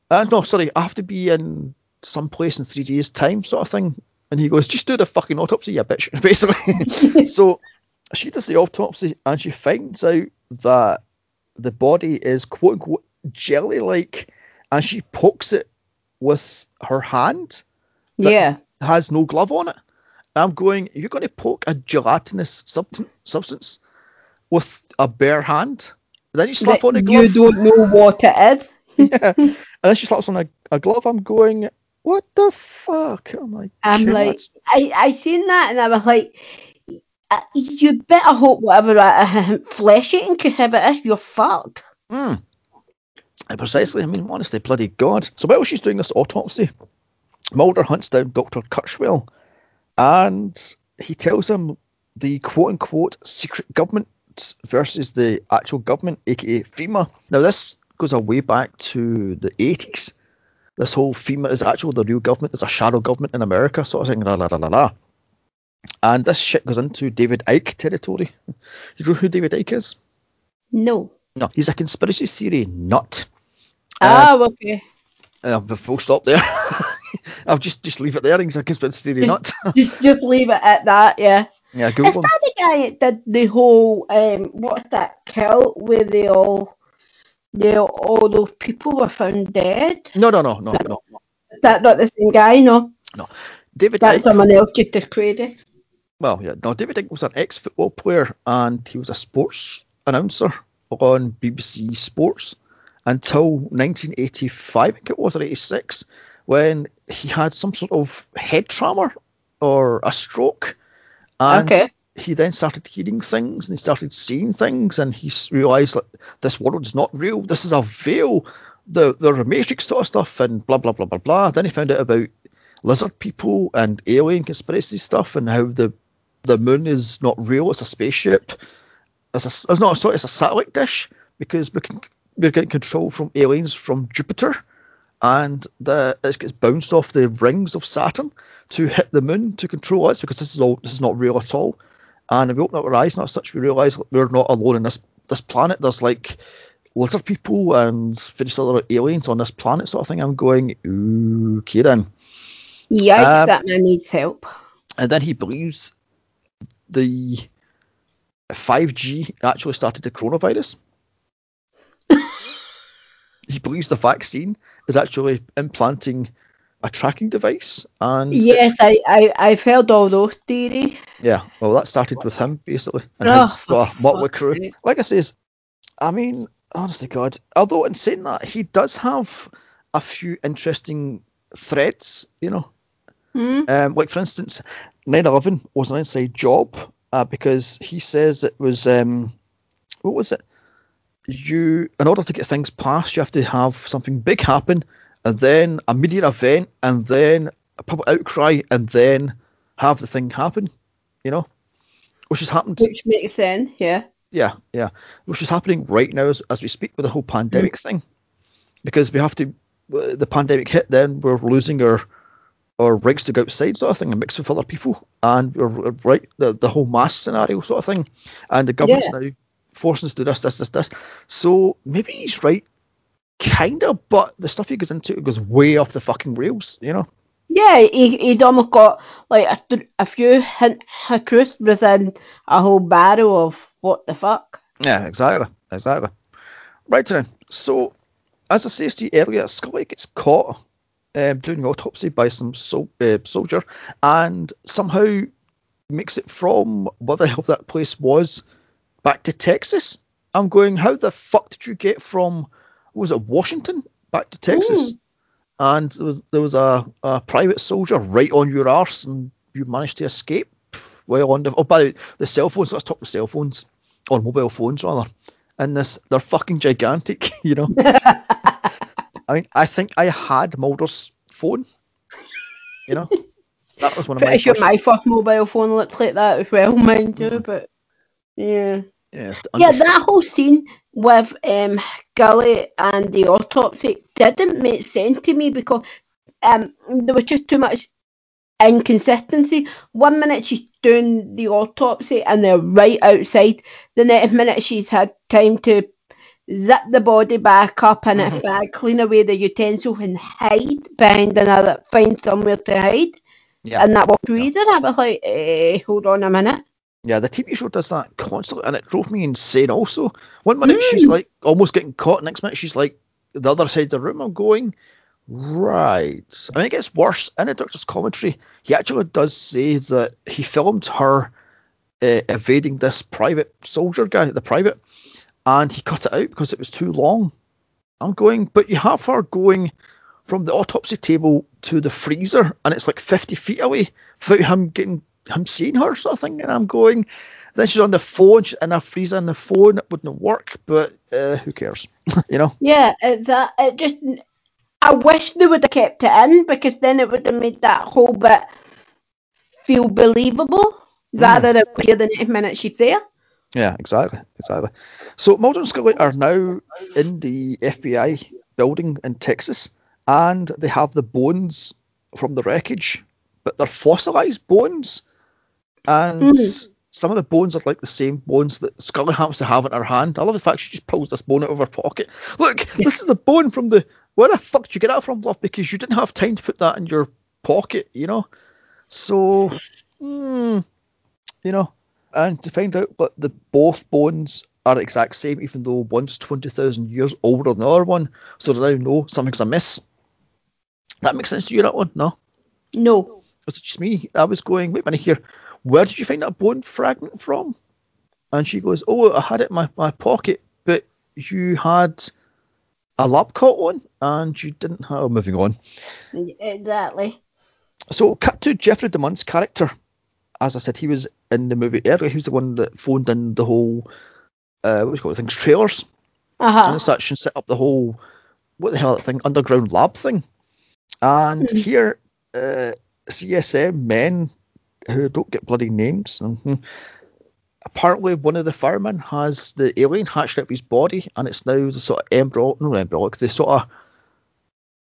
Uh, no, sorry, I have to be in some place in three days' time, sort of thing. And he goes, Just do the fucking autopsy, you bitch, (laughs) basically. (laughs) so she does the autopsy and she finds out that the body is quote unquote jelly like and she pokes it with her hand. Yeah. Has no glove on it. I'm going, You're going to poke a gelatinous substance with a bare hand? Then you slap that on a glove. You don't know what it is. (laughs) yeah. And then she slaps on a, a glove. I'm going, what the fuck? Oh my I'm God. like, I, I seen that and I was like, you better hope whatever uh, (laughs) flesh eating cohibit is, you're fucked. Hmm. Precisely. I mean, honestly, bloody God. So while she's doing this autopsy, Mulder hunts down Dr. Kurtzweil and he tells him the quote unquote secret government versus the actual government, aka FEMA. Now, this goes way back to the 80s. This whole FEMA is actual the real government. There's a shadow government in America, sort of thing. La, la, la, la, la. And this shit goes into David Icke territory. (laughs) You know who David Icke is? No. No, he's a conspiracy theory nut. Ah, uh, okay. Uh, full stop there. (laughs) I'll just just leave it there. He's a conspiracy theory nut. (laughs) just just leave it at that, yeah. Yeah, Google Is that the guy that did the whole um what's that cult where they all they all those people were found dead? No, no, no, no, no. Is That not the same guy, no. No, David. That's Icke, someone else just as crazy. Well, yeah, no. David Icke was an ex-football player and he was a sports announcer on BBC Sports until 1985, I think it was, or 86, when he had some sort of head trauma or a stroke and okay. he then started hearing things and he started seeing things and he realised that this world is not real. This is a veil. The the Matrix sort of stuff and blah blah blah blah blah. Then he found out about lizard people and alien conspiracy stuff and how the the moon is not real. It's a spaceship. It's a it's not sorry. It's a satellite dish because we can we're getting control from aliens from Jupiter and the it gets bounced off the rings of Saturn to hit the moon to control us because this is all this is not real at all. And if we open up our eyes and such, we realise we're not alone in this this planet. There's like lizard people and various other aliens on this planet, sort of thing. I'm going, okay then. Yeah, um, that man needs help. And then he believes the 5G actually started the coronavirus (laughs) he believes the vaccine is actually implanting a tracking device. And yes, I, I I've heard all those theories. Yeah, well, that started with him basically and oh, his uh, motley crew. Like I says, I mean, honestly, God. Although in saying that, he does have a few interesting threads. You know, mm. um, like for instance, 9/11 was an inside job uh, because he says it was um, what was it? you, in order to get things passed, you have to have something big happen, and then a media event, and then a public outcry, and then have the thing happen. You know, which has happened. Which makes sense, yeah. Yeah, yeah. Which is happening right now as, as we speak with the whole pandemic mm. thing, because we have to the pandemic hit, then we're losing our our rigs to go outside, sort of thing, and mix with other people, and we're right the the whole mass scenario, sort of thing, and the government's Yeah. now forcing us to do this, this, this, this. So maybe he's right, kinda, but the stuff he goes into goes way off the fucking rails, you know. Yeah, he, he's almost got like a, a few hint of truth within a whole barrel of what the fuck. Yeah, exactly, exactly. Right then. So, as I said to you earlier, Scully gets caught um, doing an autopsy by some sol- uh, soldier, and somehow makes it from what the hell that place was back to Texas. I'm going, how the fuck did you get from was it Washington back to Texas? And there was there was a, a private soldier right on your arse, and you managed to escape. Well, on the oh, by the way, the cell phones. Let's talk the cell phones or mobile phones rather. And this, they're fucking gigantic, (laughs) you know. (laughs) I mean, I think I had Mulder's phone. You know, that was one of my Pretty sure first. my first mobile phone looked like that as well, (laughs) mind you, but yeah. Yeah, Yeah, that whole scene with um, Scully and the autopsy didn't make sense to me because um, there was just too much inconsistency. One minute she's doing the autopsy and they're right outside. The next minute she's had time to zip the body back up in Mm-hmm. a bag, clean away the utensil and hide behind another, find somewhere to hide. yeah, And that was reason I was like, eh, hold on a minute. yeah. The TV show does that constantly, and it drove me insane. Also, one minute Mm. she's like almost getting caught, next minute she's like the other side of the room. I'm going, right. I mean, it gets worse in the doctor's commentary. He actually does say that he filmed her uh, evading this private soldier guy, the private, and he cut it out because it was too long. I'm going, but you have her going from the autopsy table to the freezer, and it's like 50 feet away without him getting him seeing her, sort of thing. And I'm going, then she's on the phone, she's in a freezer on the phone, it wouldn't work, but uh, who cares, (laughs) you know? Yeah, it's that. It just. I wish they would have kept it in because then it would have made that whole bit feel believable rather than where the next minute she's there. Yeah, exactly, exactly. So Mulder and Scully are now in the FBI building in Texas, and they have the bones from the wreckage, but they're fossilized bones, and Mhm. some of the bones are like the same bones that Scully happens to have in her hand. I love the fact she just pulls this bone out of her pocket. Look, (laughs) this is a bone from the. Where the fuck did you get that from, love? Because you didn't have time to put that in your pocket, you know. So, hmm, you know, and to find out what the both bones are the exact same, even though one's twenty thousand years older than the other one, so they now know something's amiss. That makes sense to you, that one? No, No. was it just me? I was going, wait a minute here, where did you find that bone fragment from? And she goes, oh, I had it in my, my pocket, but you had a lab coat on, and you didn't have. Oh, moving on. Exactly. So, cut to Jeffrey DeMunn's character. As I said, he was in the movie earlier. He was the one that phoned in the whole, uh, what do you call it, things, trailers uh-huh. and such, and set up the whole, what the hell that thing, underground lab thing. And Hmm. here, uh, CSM men who don't get bloody names. mhm, Apparently, one of the firemen has the alien hatched out of his body, and it's now the sort of embryo, no embryonic, the sort of,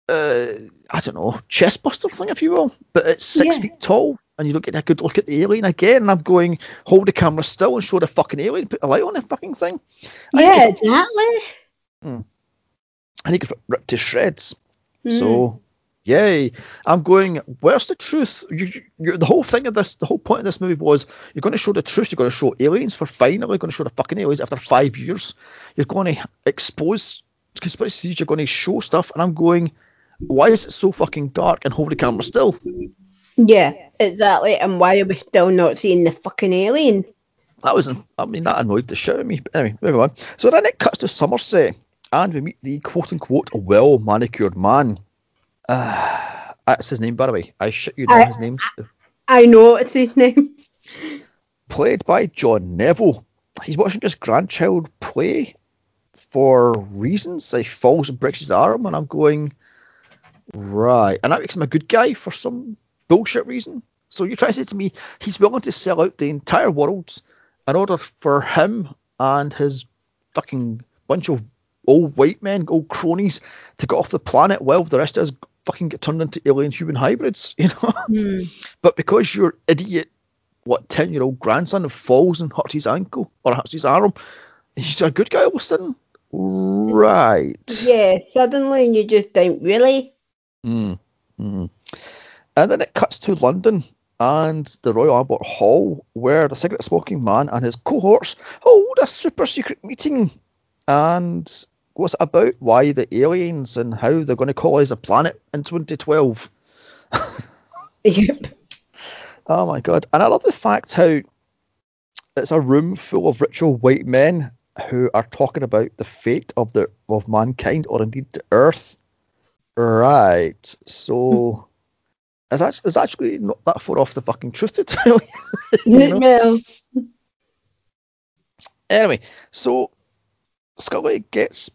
uh, I don't know, chest buster thing, if you will. But it's six Yeah. feet tall, and you don't get a good look at the alien again. And I'm going, hold the camera still and show the fucking alien, put the light on the fucking thing. Yeah, exactly. I think it's ripped to shreds. Mm. So, yay! I'm going. Where's the truth? You, you, the whole thing of this, the whole point of this movie was you're going to show the truth. You're going to show aliens for finally You're going to show the fucking aliens after five years. You're going to expose conspiracies. You're going to show stuff, and I'm going. Why is it so fucking dark and hold the camera still? Yeah, exactly. And why are we still not seeing the fucking alien? That was, I mean, that annoyed the shit out of me. But anyway, moving on. So then it cuts to Somerset, and we meet the quote unquote well manicured man. Uh, (sighs) that's his name, by the way. I shit you not, I- his name's I know it's his name. (laughs) played by John Neville. He's watching his grandchild play for reasons. He falls and breaks his arm, and I'm going, right. And that makes him a good guy for some bullshit reason. So you try to say to me he's willing to sell out the entire world in order for him and his fucking bunch of old white men, old cronies, to get off the planet while the rest of us fucking get turned into alien human hybrids, (laughs) you know. Mm. But because your idiot, what ten year old grandson falls and hurts his ankle or hurts his arm, he's a good guy all of a sudden. (laughs) Right. Yeah, suddenly you just think, really? Mm, mm. And then it cuts to London and the Royal Albert Hall, where the cigarette smoking man and his cohorts hold a super secret meeting. And what's it about? Why the aliens and how they're going to colonize the planet in 2012. (laughs) Yep. Oh my god. And I love the fact how it's a room full of ritual white men who are talking about the fate of the of mankind or indeed the earth. Right. So hmm. It's actually, it's actually not that far off the fucking truth to (laughs) tell you. you know? Anyway, so Scully gets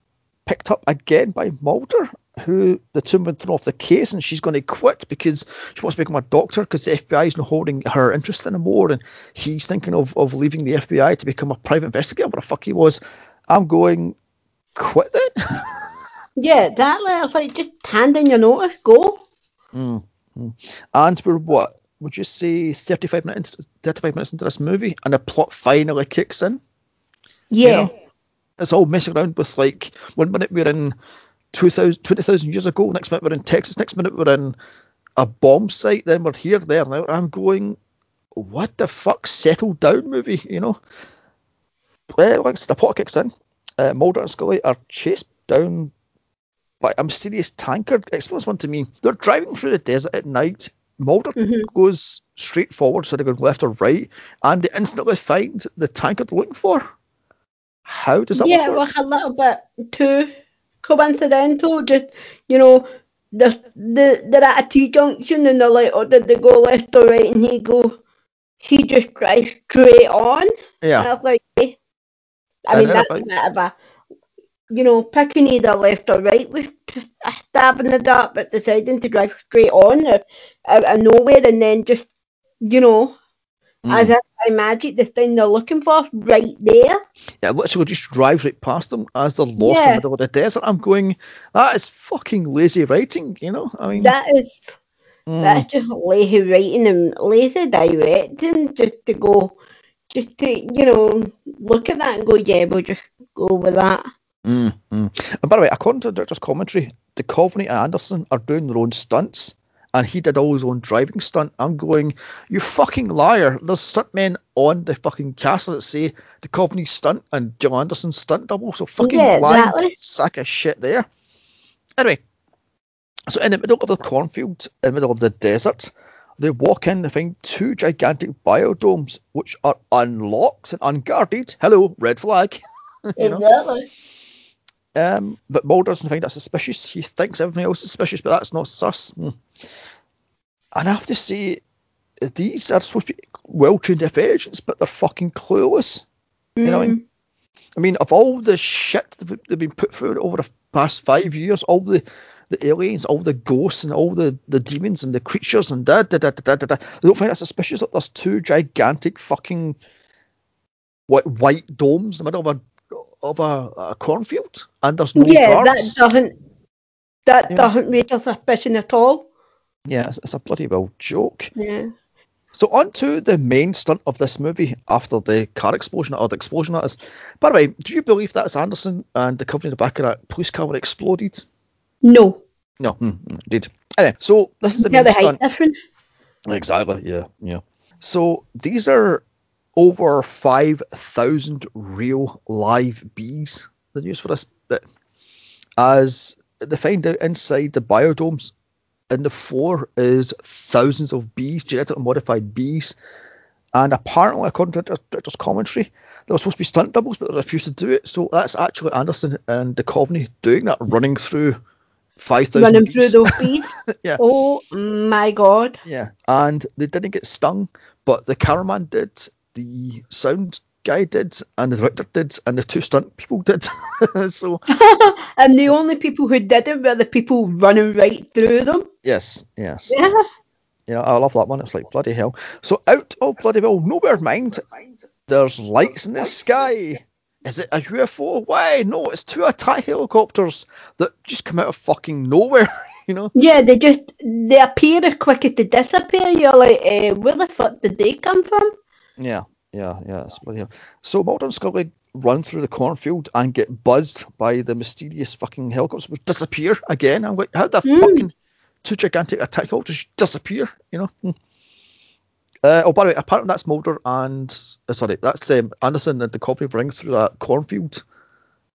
picked up again by Mulder, who the two have been thrown off the case, and she's going to quit because she wants to become a doctor because the FBI is not holding her interest anymore, and he's thinking of, of leaving the FBI to become a private investigator. What the fuck he was. I'm going, quit then? (laughs) yeah, exactly. I like, just hand in your notice, go. Mm. And we're what? Would you say 35 minutes, 35 minutes into this movie, and the plot finally kicks in? Yeah. It's all messing around with like one minute we're in 2000, 20,000 years ago, next minute we're in Texas, next minute we're in a bomb site, then we're here, there, now. I'm going, what the fuck? Settle down, movie, you know? Well, once the plot kicks in, uh, Mulder and Scully are chased down a mysterious tanker. Explain this one to me. They're driving through the desert at night. Mulder Mhm. goes straight forward, so they're going left or right, and they instantly find the tanker they're looking for. How does that yeah, work? was a little bit too coincidental. Just, you know, the, the, they're at a T junction and they're like, oh, did they go left or right? And he go, he just drives straight on. Yeah. I was like, eh. I mean, that's a bit of a, you know, picking either left or right with a stab in the dark, but deciding to drive straight on out, out of nowhere and then just, you know, as Mm. if by magic, the thing they're looking for right there. Yeah, literally just drives right past them as they're lost in the middle of the desert. I'm going, that is fucking lazy writing, you know? I mean, That is mm, That's just lazy writing and lazy directing just to go, just to, you know, look at that and go, yeah, we'll just go with that. Mm, mm. And by the way, according to the director's commentary, the Duchovny and Anderson are doing their own stunts, and he did all his own driving stunt. I'm going, you fucking liar. There's stuntmen on the fucking castle that say the Duchovny stunt and Jill Anderson's stunt double, so fucking Yeah, lying exactly. sack of shit there. Anyway, so in the middle of the cornfield, in the middle of the desert, they walk in and find two gigantic biodomes which are unlocked and unguarded. Hello, red flag. (laughs) you know? Um, but Mulder doesn't find that suspicious. He thinks everything else is suspicious, but that's not sus. Hmm. And I have to say, these are supposed to be well trained F agents, but they're fucking clueless. You know what I mean? I mean, of all the shit they've been put through over the past five years, all the the aliens, all the ghosts, and all the, the demons and the creatures and da da da da da da, da they don't find that suspicious that there's two gigantic fucking what white domes in the middle of a of a, a cornfield, and there's no yeah, that doesn't, that Yeah. doesn't raise a suspicion at all. Yeah, it's, it's a bloody well joke. Yeah. So on to the main stunt of this movie after the car explosion, or the explosion that is. By the way, do you believe that's Anderson and the company in the back of that police car were exploded? No. No, hmm, hmm, indeed. Anyway, so this is the Yeah, main the height stunt. difference. Exactly, yeah, yeah. So these are over 5,000 real live bees are used for this bit. As they find out inside the biodomes, in the floor is thousands of bees, genetically modified bees. And apparently, according to the director's commentary, there were supposed to be stunt doubles, but they refused to do it. So that's actually Anderson and the Duchovny doing that, running through 5,000 Running bees. through those bees. (laughs) yeah. Oh my god. Yeah, and they didn't get stung, but the cameraman did, the sound guy did, and the director did, and the two stunt people did. (laughs) so (laughs) and the only people who didn't were the people running right through them. yes, yes, Yeah. yes. Yeah, I love that one. It's like bloody hell. So out of bloody well nowhere mind, there's lights in the sky. is it a UFO? Why? No, it's two attack helicopters that just come out of fucking nowhere. (laughs) You know? Yeah, they just they appear as quick as they disappear. You're like, uh, where the fuck did they come from? Yeah, yeah, yeah. It's bloody hell. So Mulder and Scully run through the cornfield and get buzzed by the mysterious fucking helicopters, which disappear again. I'm like, how the Mm. fucking two gigantic attack helicopters just disappear? You know? Hmm. Uh, oh, by the way, apparently that's Mulder and uh, sorry, that's um, Anderson and the coffee ring through that cornfield,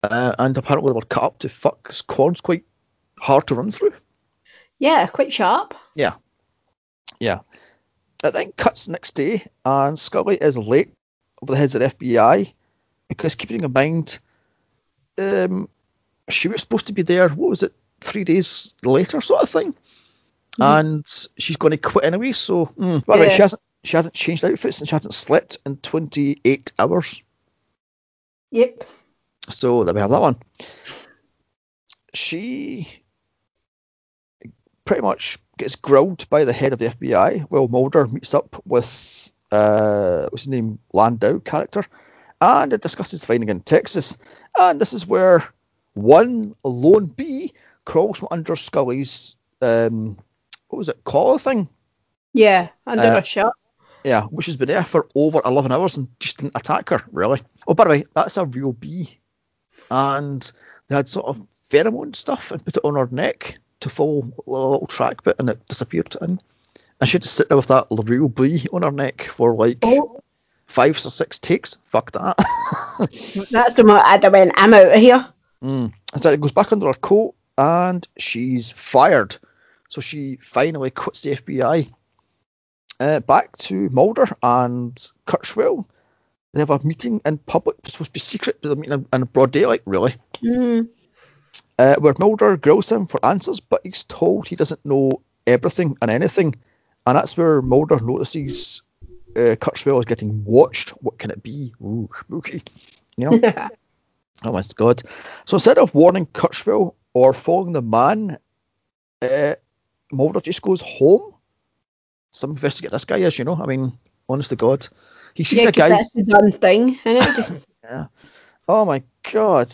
uh, and apparently they were cut up to fuck 'cause corn's quite hard to run through. Yeah, quite sharp. Yeah. Yeah. It then cuts next day, and Scully is late over the heads of the FBI because keeping in mind, um, she was supposed to be there. What was it? Three days later, sort of thing. And she's going to quit anyway. So, mm, by the way, she hasn't she hasn't changed outfits and she hasn't slept in 28 hours. Yep. So there we have that one. She pretty much gets grilled by the head of the FBI while Mulder meets up with uh what's his name Landau character and it discusses finding in Texas. And this is where one lone bee crawls from under Scully's um what was it collar thing? Yeah, under Uh, a shirt. Yeah, which has been there for over 11 hours and just didn't attack her, really. Oh, by the way, that's a real bee. And they had sort of pheromone stuff and put it on her neck to follow a little track bit and it disappeared. And I should just sit there with that real bee on her neck for like Oh, five or six takes. Fuck that. that's the moment I'd have went, I'm out of here. Mm. So it goes back under her coat and she's fired. So she finally quits the FBI. Uh, back to Mulder and Kurtzweil. They have a meeting in public. It's supposed to be secret, but they're meeting in, broad daylight, really. Mm. Uh, where Mulder grills him for answers, but he's told he doesn't know everything and anything. And that's where Mulder notices uh, Kurtzweil is getting watched. What can it be? Ooh, spooky. You know? (laughs) Oh my god. So instead of warning Kurtzweil or following the man, uh, Mulder just goes home. Some investigate this guy is, you know. I mean, honest to God. He sees yeah, a guy. that's the done thing, and it (coughs) just Oh my god.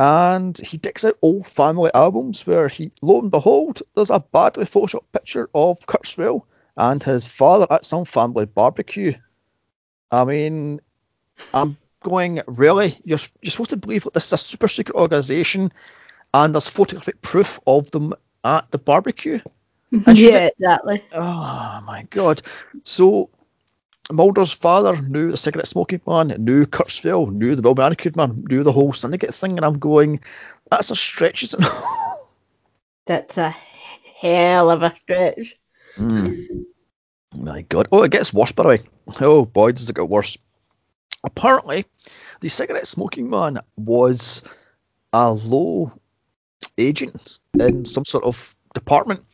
And he digs out old family albums where he, lo and behold, there's a badly photoshopped picture of Kurtzweil and his father at some family barbecue. I mean, I'm going, really? You're, you're supposed to believe that this is a super secret organisation and there's photographic proof of them at the barbecue? And yeah, exactly. Oh my god. So Mulder's father knew the cigarette smoking man, knew Kurtzweil, knew the Bill Manicured man, knew the whole syndicate thing, and I'm going, that's a stretch, isn't it? (laughs) That's a hell of a stretch. Hmm. My god. Oh, it gets worse, by the way. Oh boy, does it get worse. Apparently, the cigarette smoking man was a low agent in some sort of department,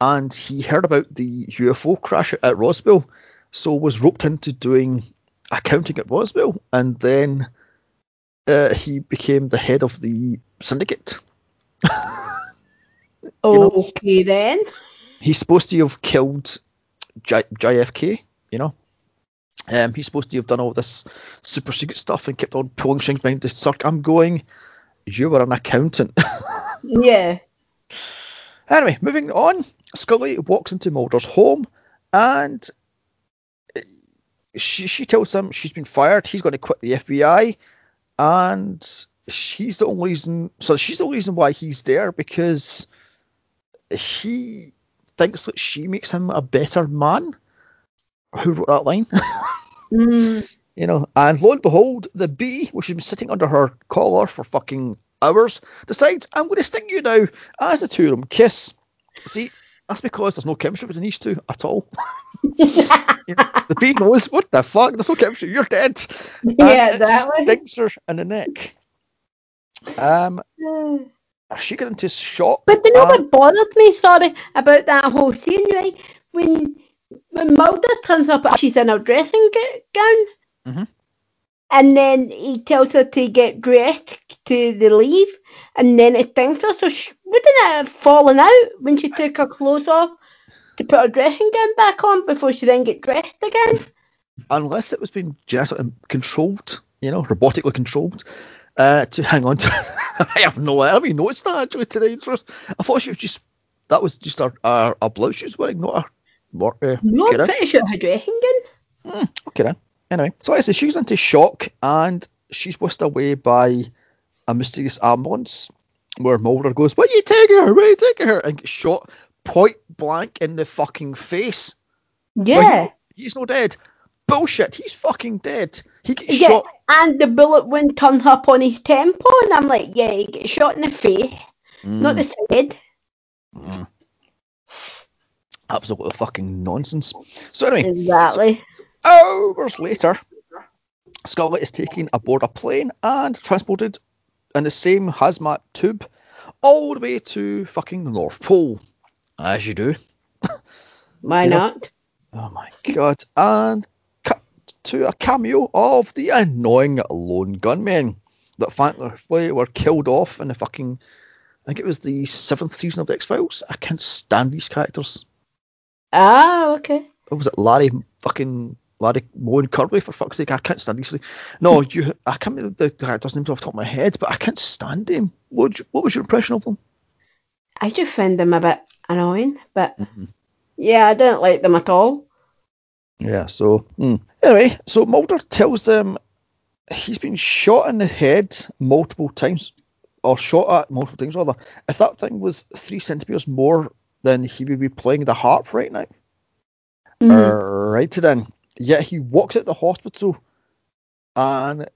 and he heard about the UFO crash at Roswell, so was roped into doing accounting at Roswell, and then uh, he became the head of the syndicate. (laughs) know- Okay then. he's supposed to have killed J- JFK, you know. Um, he's supposed to have done all this super secret stuff and kept on pulling strings behind the circuit. I'm going, you were an accountant. (laughs) Yeah. anyway, moving on. Scully walks into Mulder's home and she, she tells him she's been fired. He's going to quit the FBI, and she's the only reason. So she's the only reason why he's there because he thinks that she makes him a better man. Who wrote that line? Mm. (laughs) you know, and lo and behold, the bee, which has been sitting under her collar for fucking hours, decides I'm going to sting you now. As the two of them kiss. See, that's because there's no chemistry between these two at all. (laughs) The bee knows what the fuck. There's no chemistry. You're dead. (laughs) And Yeah, it exactly. stings her in the neck. Um, she got into shock. But you know what bothered me, sorry, about that whole scene, right? When when Mulder turns up, she's in her dressing gown, Mhm. and then he tells her to get dressed to the leave, and then it stings her. So she, wouldn't it have fallen out when she took her clothes off to put her dressing gown back on before she then get dressed again? unless it was being genetically controlled you know, robotically controlled, uh, to hang on to. (laughs) I have no idea. I haven't noticed that actually today. First, I thought she was just that was just our our, our blouse she was wearing, not her. work, Uh, No, I'm pretty sure her dressing gown. Hmm, okay then. Anyway, so I say she's into shock and she's whisked away by a mysterious ambulance where Mulder goes, "What are you taking her? Where are you taking her? And gets shot point blank in the fucking face. Yeah. Like, he's not dead. Bullshit, he's fucking dead. He gets Yeah, shot. and the bullet wouldn't turn up on his temple, and I'm like, yeah, he gets shot in the face, not the side. Mm. Absolute fucking nonsense. So anyway, Exactly. hours later, Scarlet is taken aboard a plane and transported in the same hazmat tube all the way to fucking the North Pole, as you do. (laughs) Why You know- not? Oh my god! And cut to a cameo of the annoying lone gunmen that thankfully were killed off in the fucking. I think it was the seventh season of the X Files. I can't stand these characters. Ah, okay. What was it, Larry fucking Larry Moen Kirby? For fuck's sake, I can't stand these. No, you. I can't remember the the actor's name off the top of my head, but I can't stand him. What, you- what was your impression of them? I just find them a bit annoying, but Mhm. yeah, I didn't like them at all. Yeah, so hmm. anyway, so Mulder tells them he's been shot in the head multiple times, or shot at multiple times rather. If that thing was three centimeters more, then he would be playing the harp right now. Mm. Right then. Yet he walks out the hospital, and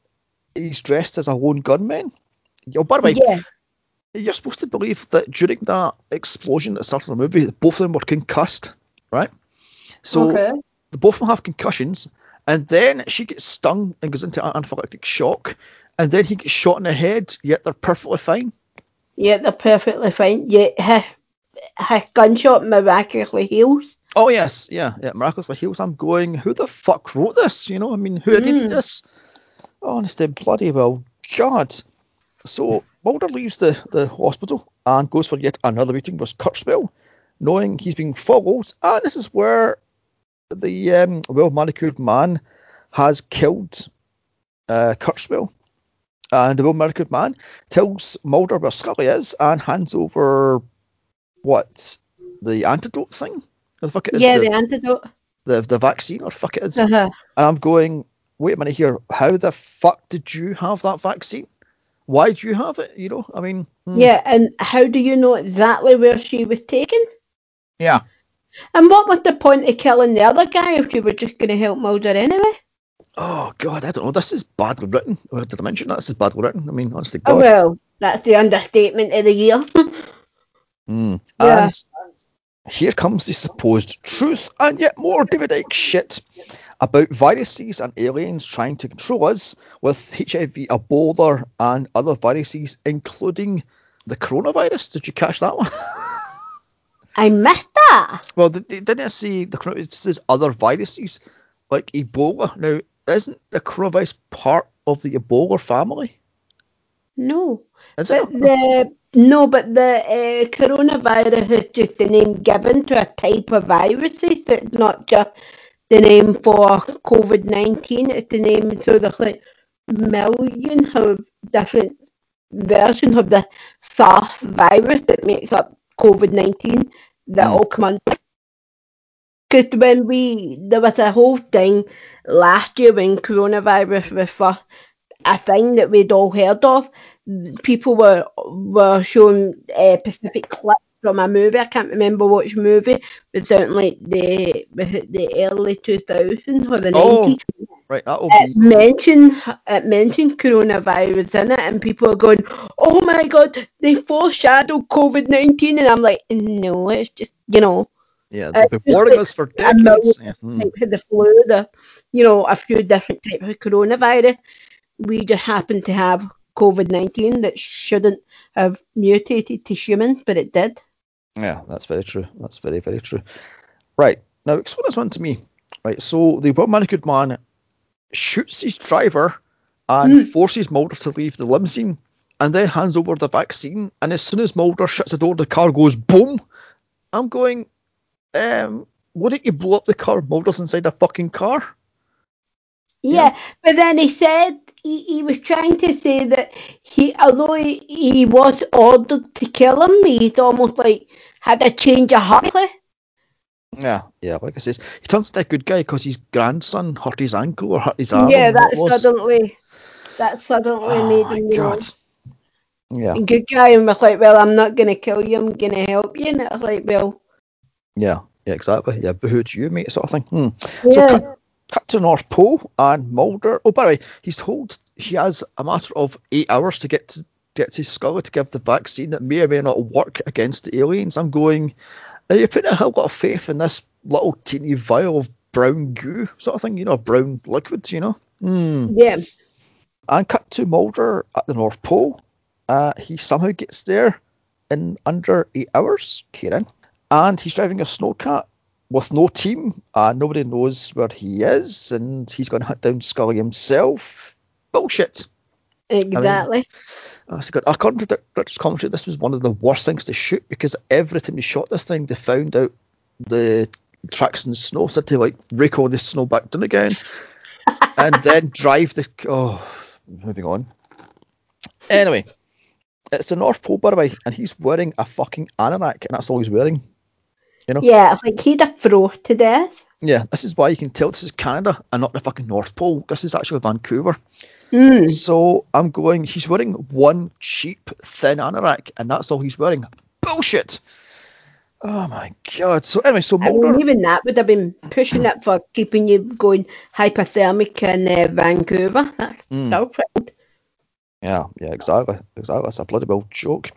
he's dressed as a lone gunman. Oh, by the way, yeah, you're supposed to believe that during that explosion that started the movie, both of them were concussed, right? So okay. the both of them have concussions, and then she gets stung and goes into anaphylactic shock, and then he gets shot in the head, yet they're perfectly fine. Yeah, they're perfectly fine. Yeah, her, her gunshot miraculously heals. Oh yes, yeah, yeah, miraculously heals. I'm going, who the fuck wrote this? You know, I mean, who edited Mm. this? Honestly, bloody well, God. So Mulder leaves the, the hospital and goes for yet another meeting with Kurtzweil, knowing he's being followed, and this is where the um, well manicured man has killed uh, Kurtzweil. And the well manicured man tells Mulder where Scully is and hands over what the antidote thing. The fuck it is yeah, the, the antidote. the the vaccine or fuck it is. Uh-huh. And I'm going, wait a minute here, how the fuck did you have that vaccine? Why do you have it? You know, I mean, hmm. Yeah, and how do you know exactly where she was taken? yeah. And what was the point of killing the other guy if you were just going to help Mulder anyway? Oh god, I don't know. This is badly written. Or did I mention that? This is badly written. I mean, honestly, Oh, God. well, that's the understatement of the year. (laughs) Mm. Yeah. And here comes the supposed truth and yet more David Icke shit about viruses and aliens trying to control us with HIV, Ebola, and other viruses, including the coronavirus. Did you catch that one? I missed that. well, didn't I see the it says other viruses like Ebola. Now, isn't the coronavirus part of the Ebola family? No. Is it? the no, but the uh, coronavirus is just the name given to a type of viruses. It's not just the name for COVID nineteen. It's the name so there's like millions of different versions of the SARS virus that makes up COVID nineteen that Mm. all come under. Because when we there was a whole thing last year when coronavirus was first a thing that we'd all heard of. People were were showing uh, specific clips from a movie. I can't remember which movie, but certainly the the early 2000s or the Oh, 90s. Right, that'll It be. mentioned it mentioned coronavirus in it, and people are going, "Oh my god, they foreshadowed COVID 19," and I'm like, "No, it's just you know." Yeah, they've been warning us for decades. Yeah, hmm. the flu, the you know, a few different types of coronavirus. We just happen to have COVID nineteen that shouldn't have mutated to human, but it did. Yeah, that's very true. That's very, very true. Right, now explain this one to me. Right, so the well manicured man shoots his driver and Mm. forces Mulder to leave the limousine and then hands over the vaccine. And as soon as Mulder shuts the door, the car goes boom. I'm going, um, why didn't you blow up the car? Mulder's inside a fucking car. Yeah, but then he said he, he was trying to say that he, although he, he was ordered to kill him, he's almost like had a change of heart. Yeah, yeah. Like I says, he turns into a good guy because his grandson hurt his ankle or hurt his arm. Yeah, that suddenly, that suddenly Oh made him, know, god. Yeah, good guy and was like, well, I'm not going to kill you, I'm going to help you. And it was like, well, yeah, yeah, exactly. Yeah, but who's you, mate? Sort of thing. Hmm. Yeah, cut, cut to North Pole and Mulder. Oh, by the way, he's told he has a matter of eight hours to get to get to Scully to give the vaccine that may or may not work against the aliens. I'm going. Are you putting a whole lot of faith in this little teeny vial of brown goo sort of thing? You know, brown liquid. You know. Hmm. yeah. And cut to Mulder at the North Pole. Uh, he somehow gets there in under eight hours, Kieran. And he's driving a snowcat with no team. Uh, nobody knows where he is, and he's going to hunt down Scully himself. Bullshit. Exactly. Uh, so good. According to the director's commentary, this was one of the worst things to shoot because every time they shot this thing, they found out the tracks in the snow, so they like rake all the snow back down again, (laughs) and then drive the. Oh, moving on. Anyway, it's the North Pole, by the way, and he's wearing a fucking anorak, and that's all he's wearing. You know? yeah, like he'd have froze to death. Yeah, this is why you can tell this is Canada and not the fucking North Pole. This is actually Vancouver. Mm. So I'm going. He's wearing one cheap thin anorak, and that's all he's wearing. Bullshit. Oh my god. So anyway, so I mean, even that would have been pushing it for keeping you going hypothermic in uh, Vancouver. (laughs) Mm. Yeah, yeah, exactly, exactly. That's a bloody well joke.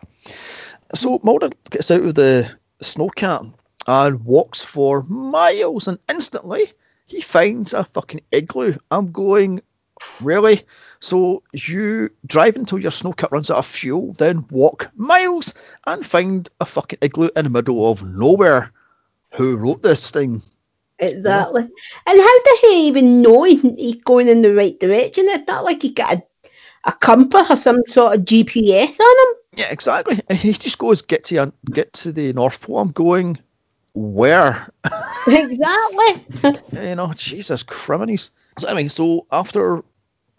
So Mulder gets out of the snowcat and walks for miles, and instantly he finds a fucking igloo. I'm going, really? So you drive until your snowcat runs out of fuel, then walk miles and find a fucking igloo in the middle of nowhere. Who wrote this thing? Exactly. And how did he even know he- he's going in the right direction? It's not like he got a, a compass or some sort of GPS on him. Yeah, exactly. He just goes get to get to the North Pole. I'm going where? exactly. (laughs) you know, Jesus criminies. So anyway, so after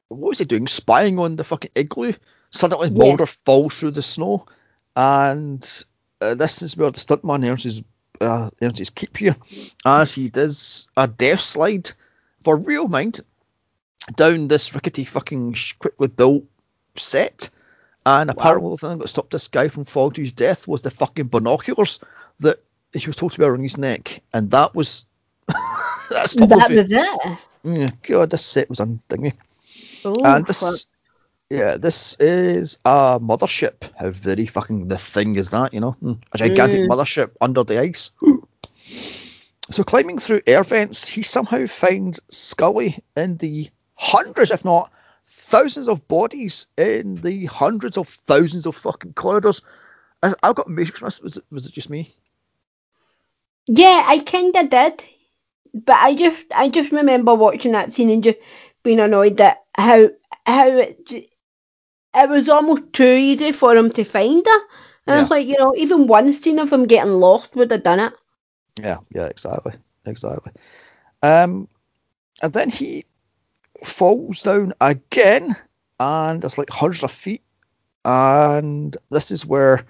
what was he doing? Spying on the fucking igloo. Suddenly Yeah. Mulder falls through the snow, and uh, this is where the stuntman earns his uh, earns his keep here, as he does a death slide for real mind down this rickety fucking quickly built set. And apparently the thing that stopped this guy from falling to his death was the fucking binoculars that he was told to wear on his neck, and that was (laughs) that stopped him that was it. yeah, God, this set was undingy. Oh, and this, yeah, this is a mothership. How very fucking the thing is that, you know? Hmm, A gigantic Mm. mothership under the ice. (gasps) so climbing through air vents, he somehow finds Scully in the hundreds, if not thousands, of bodies in the hundreds of thousands of fucking corridors. I, have got Matrix. Was it, was it just me? Yeah, I kinda did, but I just I just remember watching that scene and just being annoyed that how how it it was almost too easy for him to find her. And it's like you know, even one scene of him getting lost would have done it. Yeah, yeah, exactly, exactly. Um, and then he falls down again, and it's like hundreds of feet, and this is where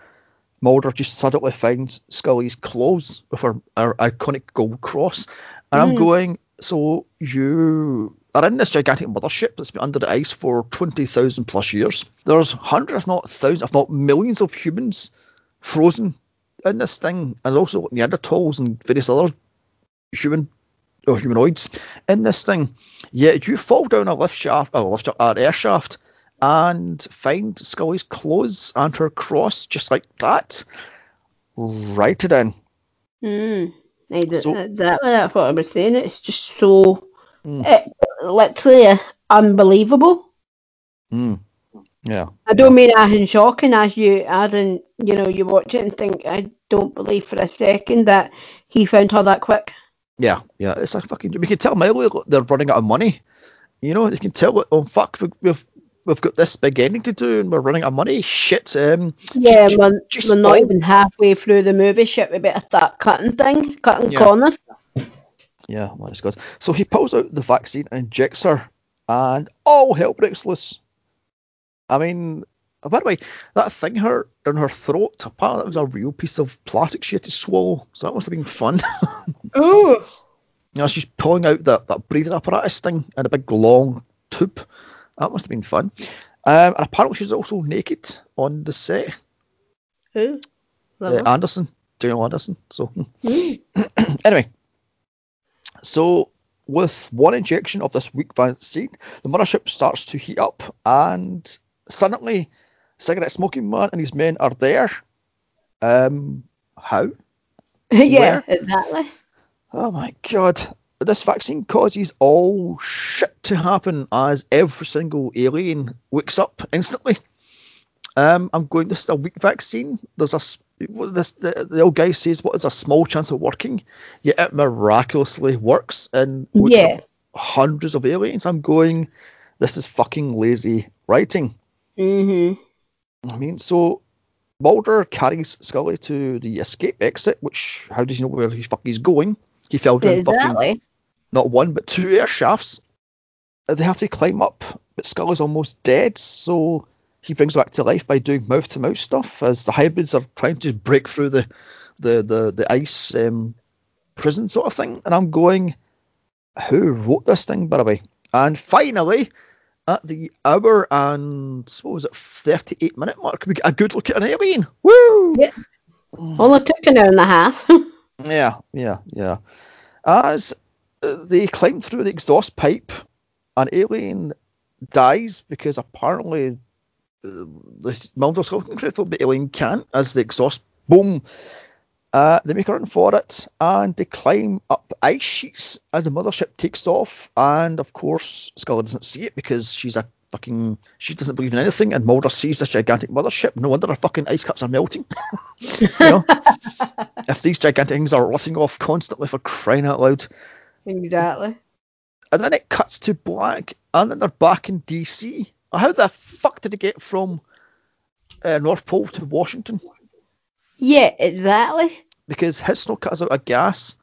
Mulder just suddenly finds Scully's clothes with her, her iconic gold cross, and I'm Mm. going, so you are in this gigantic mothership that's been under the ice for twenty thousand plus years. There's hundreds, if not thousands, if not millions of humans frozen in this thing, and also Neanderthals and various other human or humanoids in this thing. Yet you fall down a lift shaft, or lift shaft, an air shaft, and find Scully's clothes and her cross just like that. Write it in. Mm. So- exactly, that's what I was saying. It's just so Mm. it, literally uh, unbelievable. Mm. Yeah. I don't mean as in shocking as you, as in you know, you watch it and think, I don't believe for a second that he found her that quick. Yeah, yeah, it's a fucking. We can tell Milo they're running out of money. You know, you can tell. Oh fuck, we- we've we've got this big ending to do, and we're running out of money. Shit. Um. Yeah, ju- we're, just we're not even halfway through the movie. Shit, we better start cutting things, cutting Yeah. corners. Yeah, well, it's good. So he pulls out the vaccine and injects her and all hell breaks loose. I mean, by the way, that thing hurt in her throat, apparently that was a real piece of plastic she had to swallow, so that must have been fun. (laughs) Ooh. you know, she's pulling out that, that breathing apparatus thing and a big long tube. That must have been fun. Um, and apparently she's also naked on the set. Who? Uh, Anderson, Gillian Anderson. So Mm. (clears throat) anyway, so with one injection of this weak vaccine, the mothership starts to heat up, and suddenly, cigarette smoking man and his men are there. Um, how? (laughs) yeah, Where? exactly. Oh my god. This vaccine causes all shit to happen as every single alien wakes up instantly. Um, I'm going, this is a weak vaccine. There's a this, the, the old guy says, what is a small chance of working? Yet it miraculously works and wakes Yeah. up hundreds of aliens. I'm going, this is fucking lazy writing. Mhm. I mean, so Mulder carries Scully to the escape exit, which, how does he know where he fuck he's going? He fell down fucking not one but two air shafts. They have to climb up, but Scully is almost dead, so he brings back to life by doing mouth to mouth stuff as the hybrids are trying to break through the the the, the ice um, prison sort of thing. And I'm going, who wrote this thing, by the way? And finally, at the hour and what was it, 38 minute mark, we get a good look at an alien. Woo! Yeah. Only took an hour and a half. (laughs) Yeah, yeah, yeah. As uh, they climb through the exhaust pipe, an alien dies because apparently uh, the Mulder's incredible, but alien can't, as the exhaust boom. Uh, they make a run for it and they climb up ice sheets as the mothership takes off. And of course, Scully doesn't see it because she's a fucking. She doesn't believe in anything. And Mulder sees this gigantic mothership. No wonder her fucking ice caps are melting. (laughs) you know? (laughs) if these gigantic things are lifting off constantly for crying out loud. exactly. And then it cuts to black, and then they're back in DC. How the fuck did they get from uh, North Pole to Washington? Yeah, exactly. Because his snow cuts out of gas,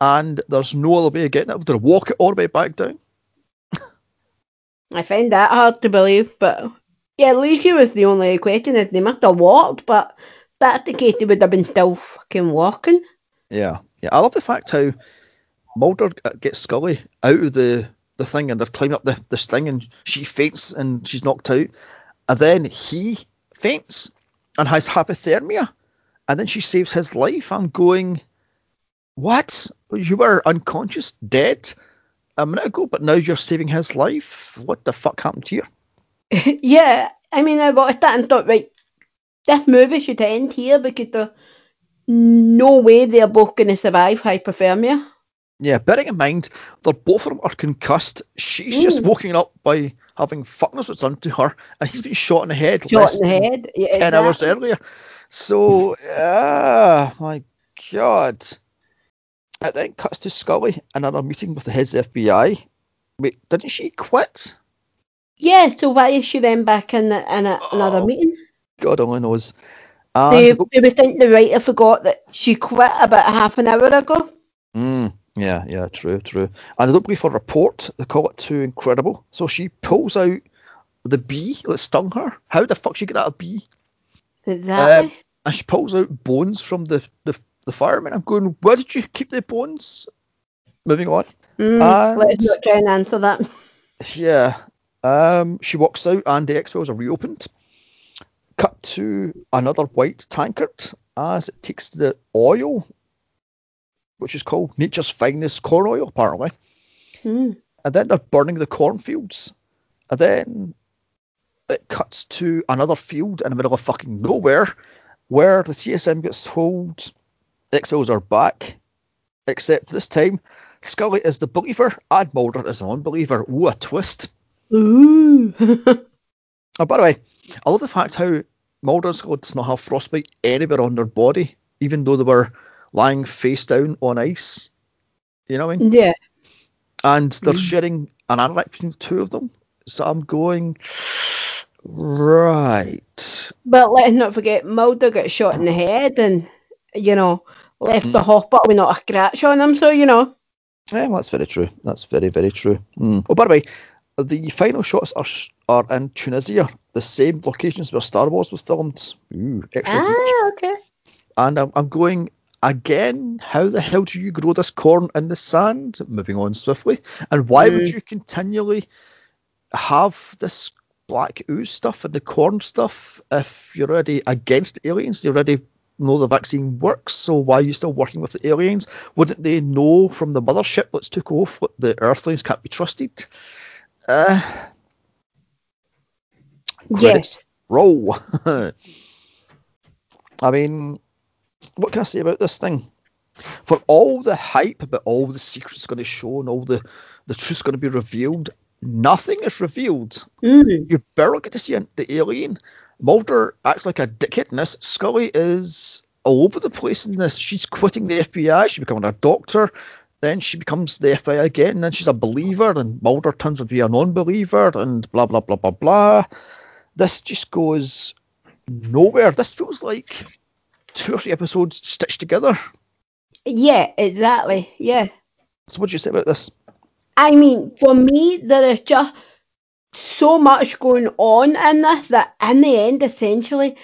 and there's no other way of getting it. They'll walk it all the way back down. I find that hard to believe, but yeah, Leaky was the only question they must have walked, but that's that indicated they would have been still fucking walking. Yeah, yeah. I love the fact how Mulder gets Scully out of the, the thing, and they're climbing up the this thing, and she faints and she's knocked out, and then he faints and has hypothermia, and then she saves his life. I'm going, what? You were unconscious, dead a minute ago, but now you're saving his life. What the fuck happened to you? (laughs) yeah, I mean, I watched that and thought, right, this movie should end here because there's no way they're both going to survive hypothermia. Yeah, bearing in mind they're both of them are concussed. She's just Mm. woken up by having fuckness what's done to her, and he's been shot in the head Shot in the head. Yeah, ten hours exactly. earlier. So, ah, my god. It then cuts to Scully, another meeting with the heads of FBI. Wait, didn't she quit? Yeah, so why is she then back in, the, in a, another Oh, meeting? God only knows. Do And you, do we think the writer forgot that she quit about half an hour ago? Mm, yeah, yeah, true, true. And they don't believe her report. They call it too incredible. So she pulls out the bee that stung her. How the fuck she get that a bee? Exactly. Um, and she pulls out bones from the, the, the fireman. I'm going, where did you keep the bones? Moving on. Mm, let's not try and answer that. (laughs) Yeah. Um, she walks out and the X-Files are reopened. Cut to another white tankard as it takes the oil, which is called Nature's Finest Corn Oil, apparently. Mm. and then they're burning the cornfields, and then it cuts to another field in the middle of fucking nowhere, where the CSM gets told X-Files are back, except this time Scully is the believer and Mulder is an unbeliever. Ooh, a twist. Ooh. (laughs) Oh, by the way, I love the fact how Mulder and Scully does not have frostbite anywhere on their body, even though they were lying face down on ice. You know what I mean? yeah. and they're Mm. sharing an anorak between two of them. So I'm going, right. But let's not forget, Mulder got shot in the head and, you know, left Mm. the hopper with not a scratch on him. So, you know, Yeah, well, that's very true. That's very, very true. Mm. Oh, by the way, the final shots are are in Tunisia, the same locations where Star Wars was filmed. Ooh, extra. Ah, okay. And I'm, I'm going again. How the hell do you grow this corn in the sand? Moving on swiftly. And why would Mm. you continually have this black ooze stuff and the corn stuff if you're already against aliens? You already know the vaccine works, so why are you still working with the aliens? Wouldn't they know from the mothership that's took off that the Earthlings can't be trusted? Uh, Yes. roll. (laughs) I mean, what can I say about this thing? For all the hype about all the secrets going to show and all the the truth's going to be revealed, nothing is revealed. Mm. You barely get to see the alien. Mulder acts like a dickhead in this. Scully is all over the place in this. She's quitting the FBI. She's becoming a doctor. Then she becomes the FBI again. And then she's a believer. And Mulder turns out to be a non-believer. And blah blah blah blah blah. This just goes nowhere. This feels like two or three episodes stitched together. Yeah, exactly. Yeah. So what do you say about this? I mean, for me, there is just so much going on in this that in the end, essentially,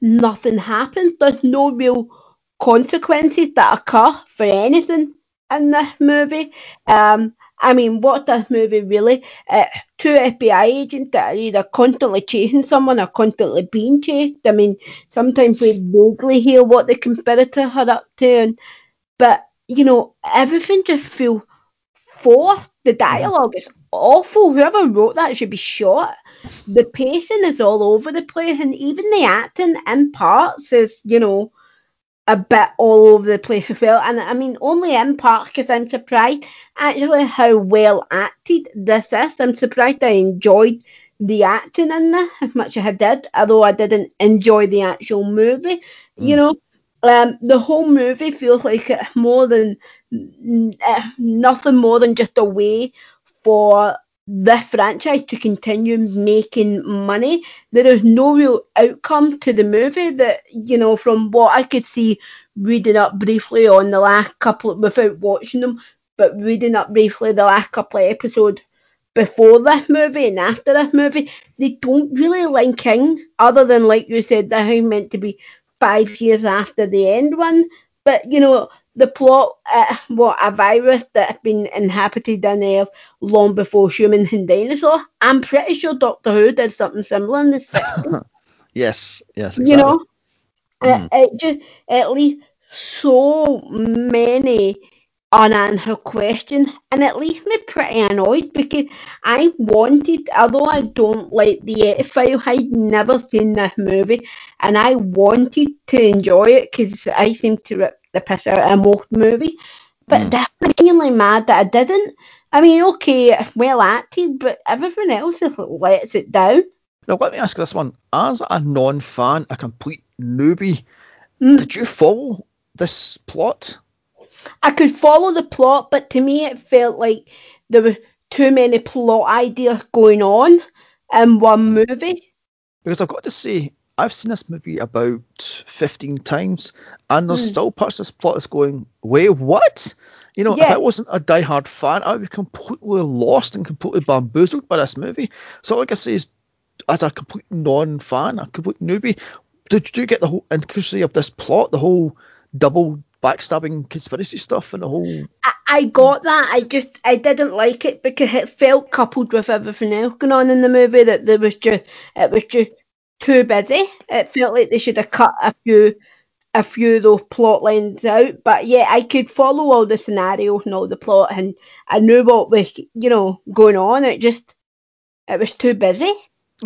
nothing happens. There's no real consequences that occur for anything in this movie. Um, I mean, what this movie really? Uh, two FBI agents that are either constantly chasing someone or constantly being chased. I mean, sometimes we vaguely hear what the conspirator had up to, and, but you know, everything just feels forced. The dialogue is awful. Whoever wrote that should be shot. The pacing is all over the place, and even the acting in parts is, you know, a bit all over the place as well. And I mean, only in part because I'm surprised actually how well acted this is. I'm surprised I enjoyed the acting in this as much as I did, although I didn't enjoy the actual movie. You Mm. know, um, the whole movie feels like it's more than uh, nothing more than just a way for the franchise to continue making money. There is no real outcome to the movie that, you know, from what I could see reading up briefly on the last couple without watching them, but reading up briefly the last couple of episodes before this movie and after this movie, they don't really link in, other than like you said, that is meant to be five years after the end one. But you know, the plot, uh, what a virus that had been inhabited in Earth long before humans and dinosaurs. I'm pretty sure Doctor Who did something similar in the (laughs) 60s. Yes, yes, you exactly. know, Mm. it, it just it leaves so many unanswered questions, and it leaves me pretty annoyed because I wanted, although I don't like the File, I'd never seen this movie, and I wanted to enjoy it because I seem to rip the piss out of most movies, but Mm. that really mad that I didn't. I mean, okay, well acted, but everything else just lets it down. Now let me ask this one: as a non-fan, a complete newbie, Mm. did you follow this plot? I could follow the plot, but to me it felt like there were too many plot ideas going on in one movie. Because I've got to say, I've seen this movie about 15 times, and there's Mm. still parts of this plot that's going, wait, what? You know, if I wasn't a die-hard fan, I would be completely lost and completely bamboozled by this movie. So, like I say, as a complete non-fan, a complete newbie, did you get the whole intricacy of this plot, the whole double backstabbing conspiracy stuff, and the whole I, I got that. I just I didn't like it because it felt coupled with everything else going on in the movie that there was just it was just too busy. It felt like they should have cut a few a few of those plot lines out. But yeah, I could follow all the scenarios and all the plot and I knew what was you know going on. It just it was too busy.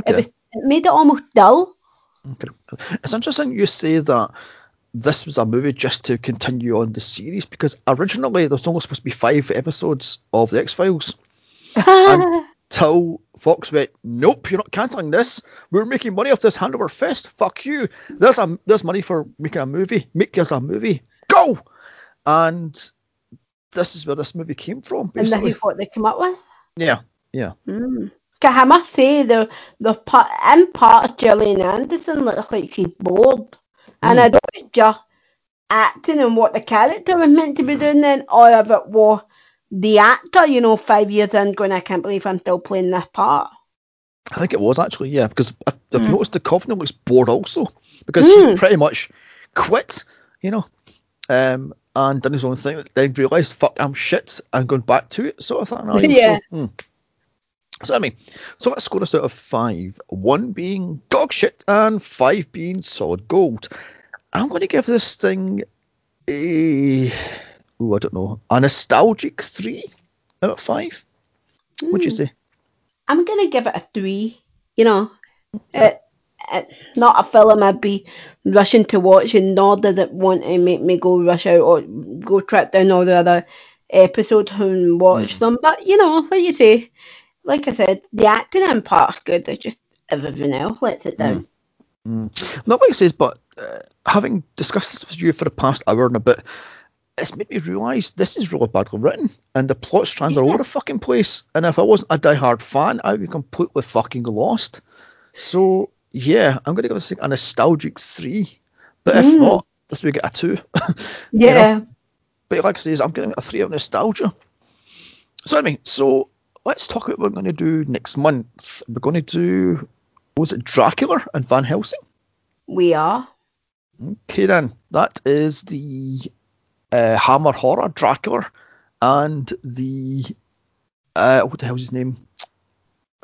It was it made it almost dull. Okay. It's interesting you say that this was a movie just to continue on the series because originally there was only supposed to be five episodes of the X Files (laughs) till Fox went, "Nope, you're not cancelling this. We're making money off this hand over fist. Fuck you. There's a there's money for making a movie. Make us a movie. Go!" And this is where this movie came from, and this is what they came up with. Yeah, yeah. Mm. 'Cause I must say the the part in part Gillian Anderson looks like she's bored, and Mm. I don't know if it's just acting and what the character was meant to be doing then, or if it was the actor, you know, five years in, going, I can't believe I'm still playing this part. I think it was actually, yeah, because I- I've Mm. noticed Duchovny looks bored also because Mm. he pretty much quit, you know, um, and done his own thing. Then realised, fuck, I'm shit, and going back to it, sort of thing. (laughs) you know, Yeah. So, hmm. so I mean, so let's score this out of five. One being dog shit, and five being solid gold. I'm going to give this thing a, oh, I don't know, a nostalgic three out of five. What'd you Mm. say? I'm gonna give it a three. You know, it, it, not a film I'd be rushing to watch, and nor does it want to make me go rush out or go track down all the other episodes and watch them. But you know, like you say, like I said, the acting and part is good. It's just everything else lets it down. Not like it says, but uh, having discussed this with you for the past hour and a bit, it's made me realise this is really badly written and the plot strands are all over the fucking place. And if I wasn't a die-hard fan, I would be completely fucking lost. So yeah, I'm going to give this a nostalgic three. But if Mm. not, this will get a two. (laughs) Yeah. but like I says, I'm giving it a three out of nostalgia. So I mean, so let's talk about what we're going to do next month. We're going to do, was it Dracula and Van Helsing? we are. Okay then, that is the uh, Hammer Horror Dracula and the uh, what the hell's his name?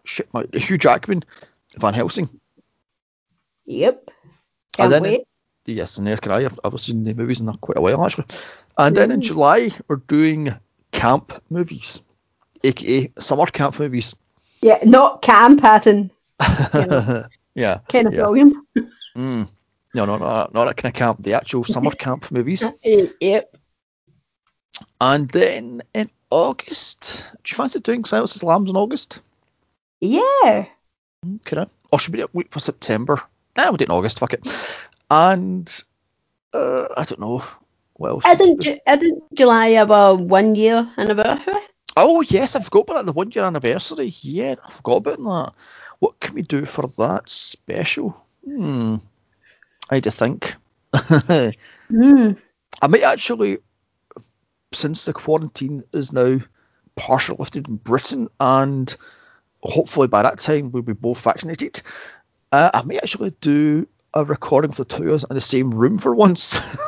Shit, my Hugh Jackman, Van Helsing. Yep. And Can't then- wait. Yes, and there can I. I've, I've seen the movies in quite a while actually. And then in July we're doing camp movies, aka summer camp movies. Yeah, not Cam Patton. (laughs) know. yeah. Kenneth Yeah. William. Mm. No, no, no, not that kind of camp. The actual summer (laughs) camp movies. Yep. And then in August, do you fancy doing Silence of the Lambs in August? Yeah. Could I? Or should we wait for September? Nah, we'll do it in August, fuck it. And, uh, I don't know. What else? I to think do? Ju- I think July our one year anniversary. Oh, yes, I forgot about that, the one year anniversary. Yeah, I forgot about that. What can we do for that special? Hmm. I had to think. (laughs) I Mm. might actually, since the quarantine is now partially lifted in Britain, and hopefully by that time we'll be both vaccinated, uh, I may actually do a recording for the two of us in the same room for once. (laughs)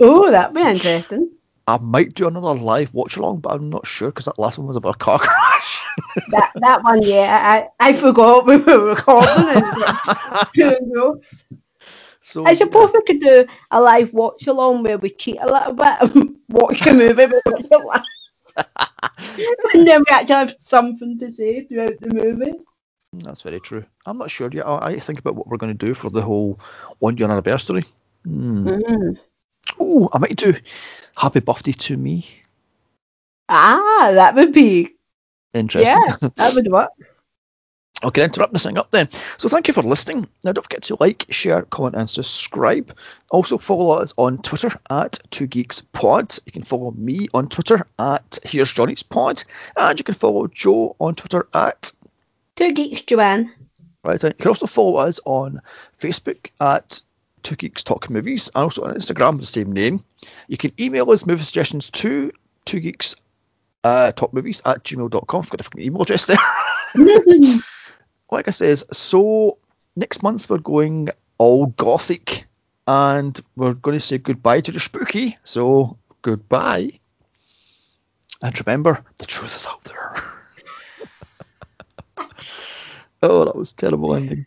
Oh, that'd be interesting. I might do another live watch along, but I'm not sure because that last one was about a car (laughs) crash. That that one, yeah, I, I forgot we were recording (laughs) it. Two and go. so I suppose we could do a live watch along where we cheat a little bit and (laughs) watch the movie (laughs) and then we actually have something to say throughout the movie. That's very true. I'm not sure yet. I, I think about what we're going to do for the whole one year anniversary. Hmm. Mm. Oh, I might do happy birthday to me. Ah, that would be Interesting. yeah, that would work. (laughs) Okay, then to wrap this thing up then. So thank you for listening. Now don't forget to like, share, comment and subscribe. Also follow us on Twitter at Two Geeks Pod. You can follow me on Twitter at Here's Johnny's Pod. And you can follow Joe on Twitter at Two geeks, Joanne. Right. You can also follow us on Facebook at Two Geeks Talk Movies and also on Instagram with the same name. You can email us movie suggestions to Two Geeks uh, Talk Movies at gmail.com. I've got a different email address there. (laughs) (laughs) like I says, so next month we're going all gothic and we're going to say goodbye to the spooky. So goodbye. And remember, the truth is out there. (laughs) oh, that was terrible ending.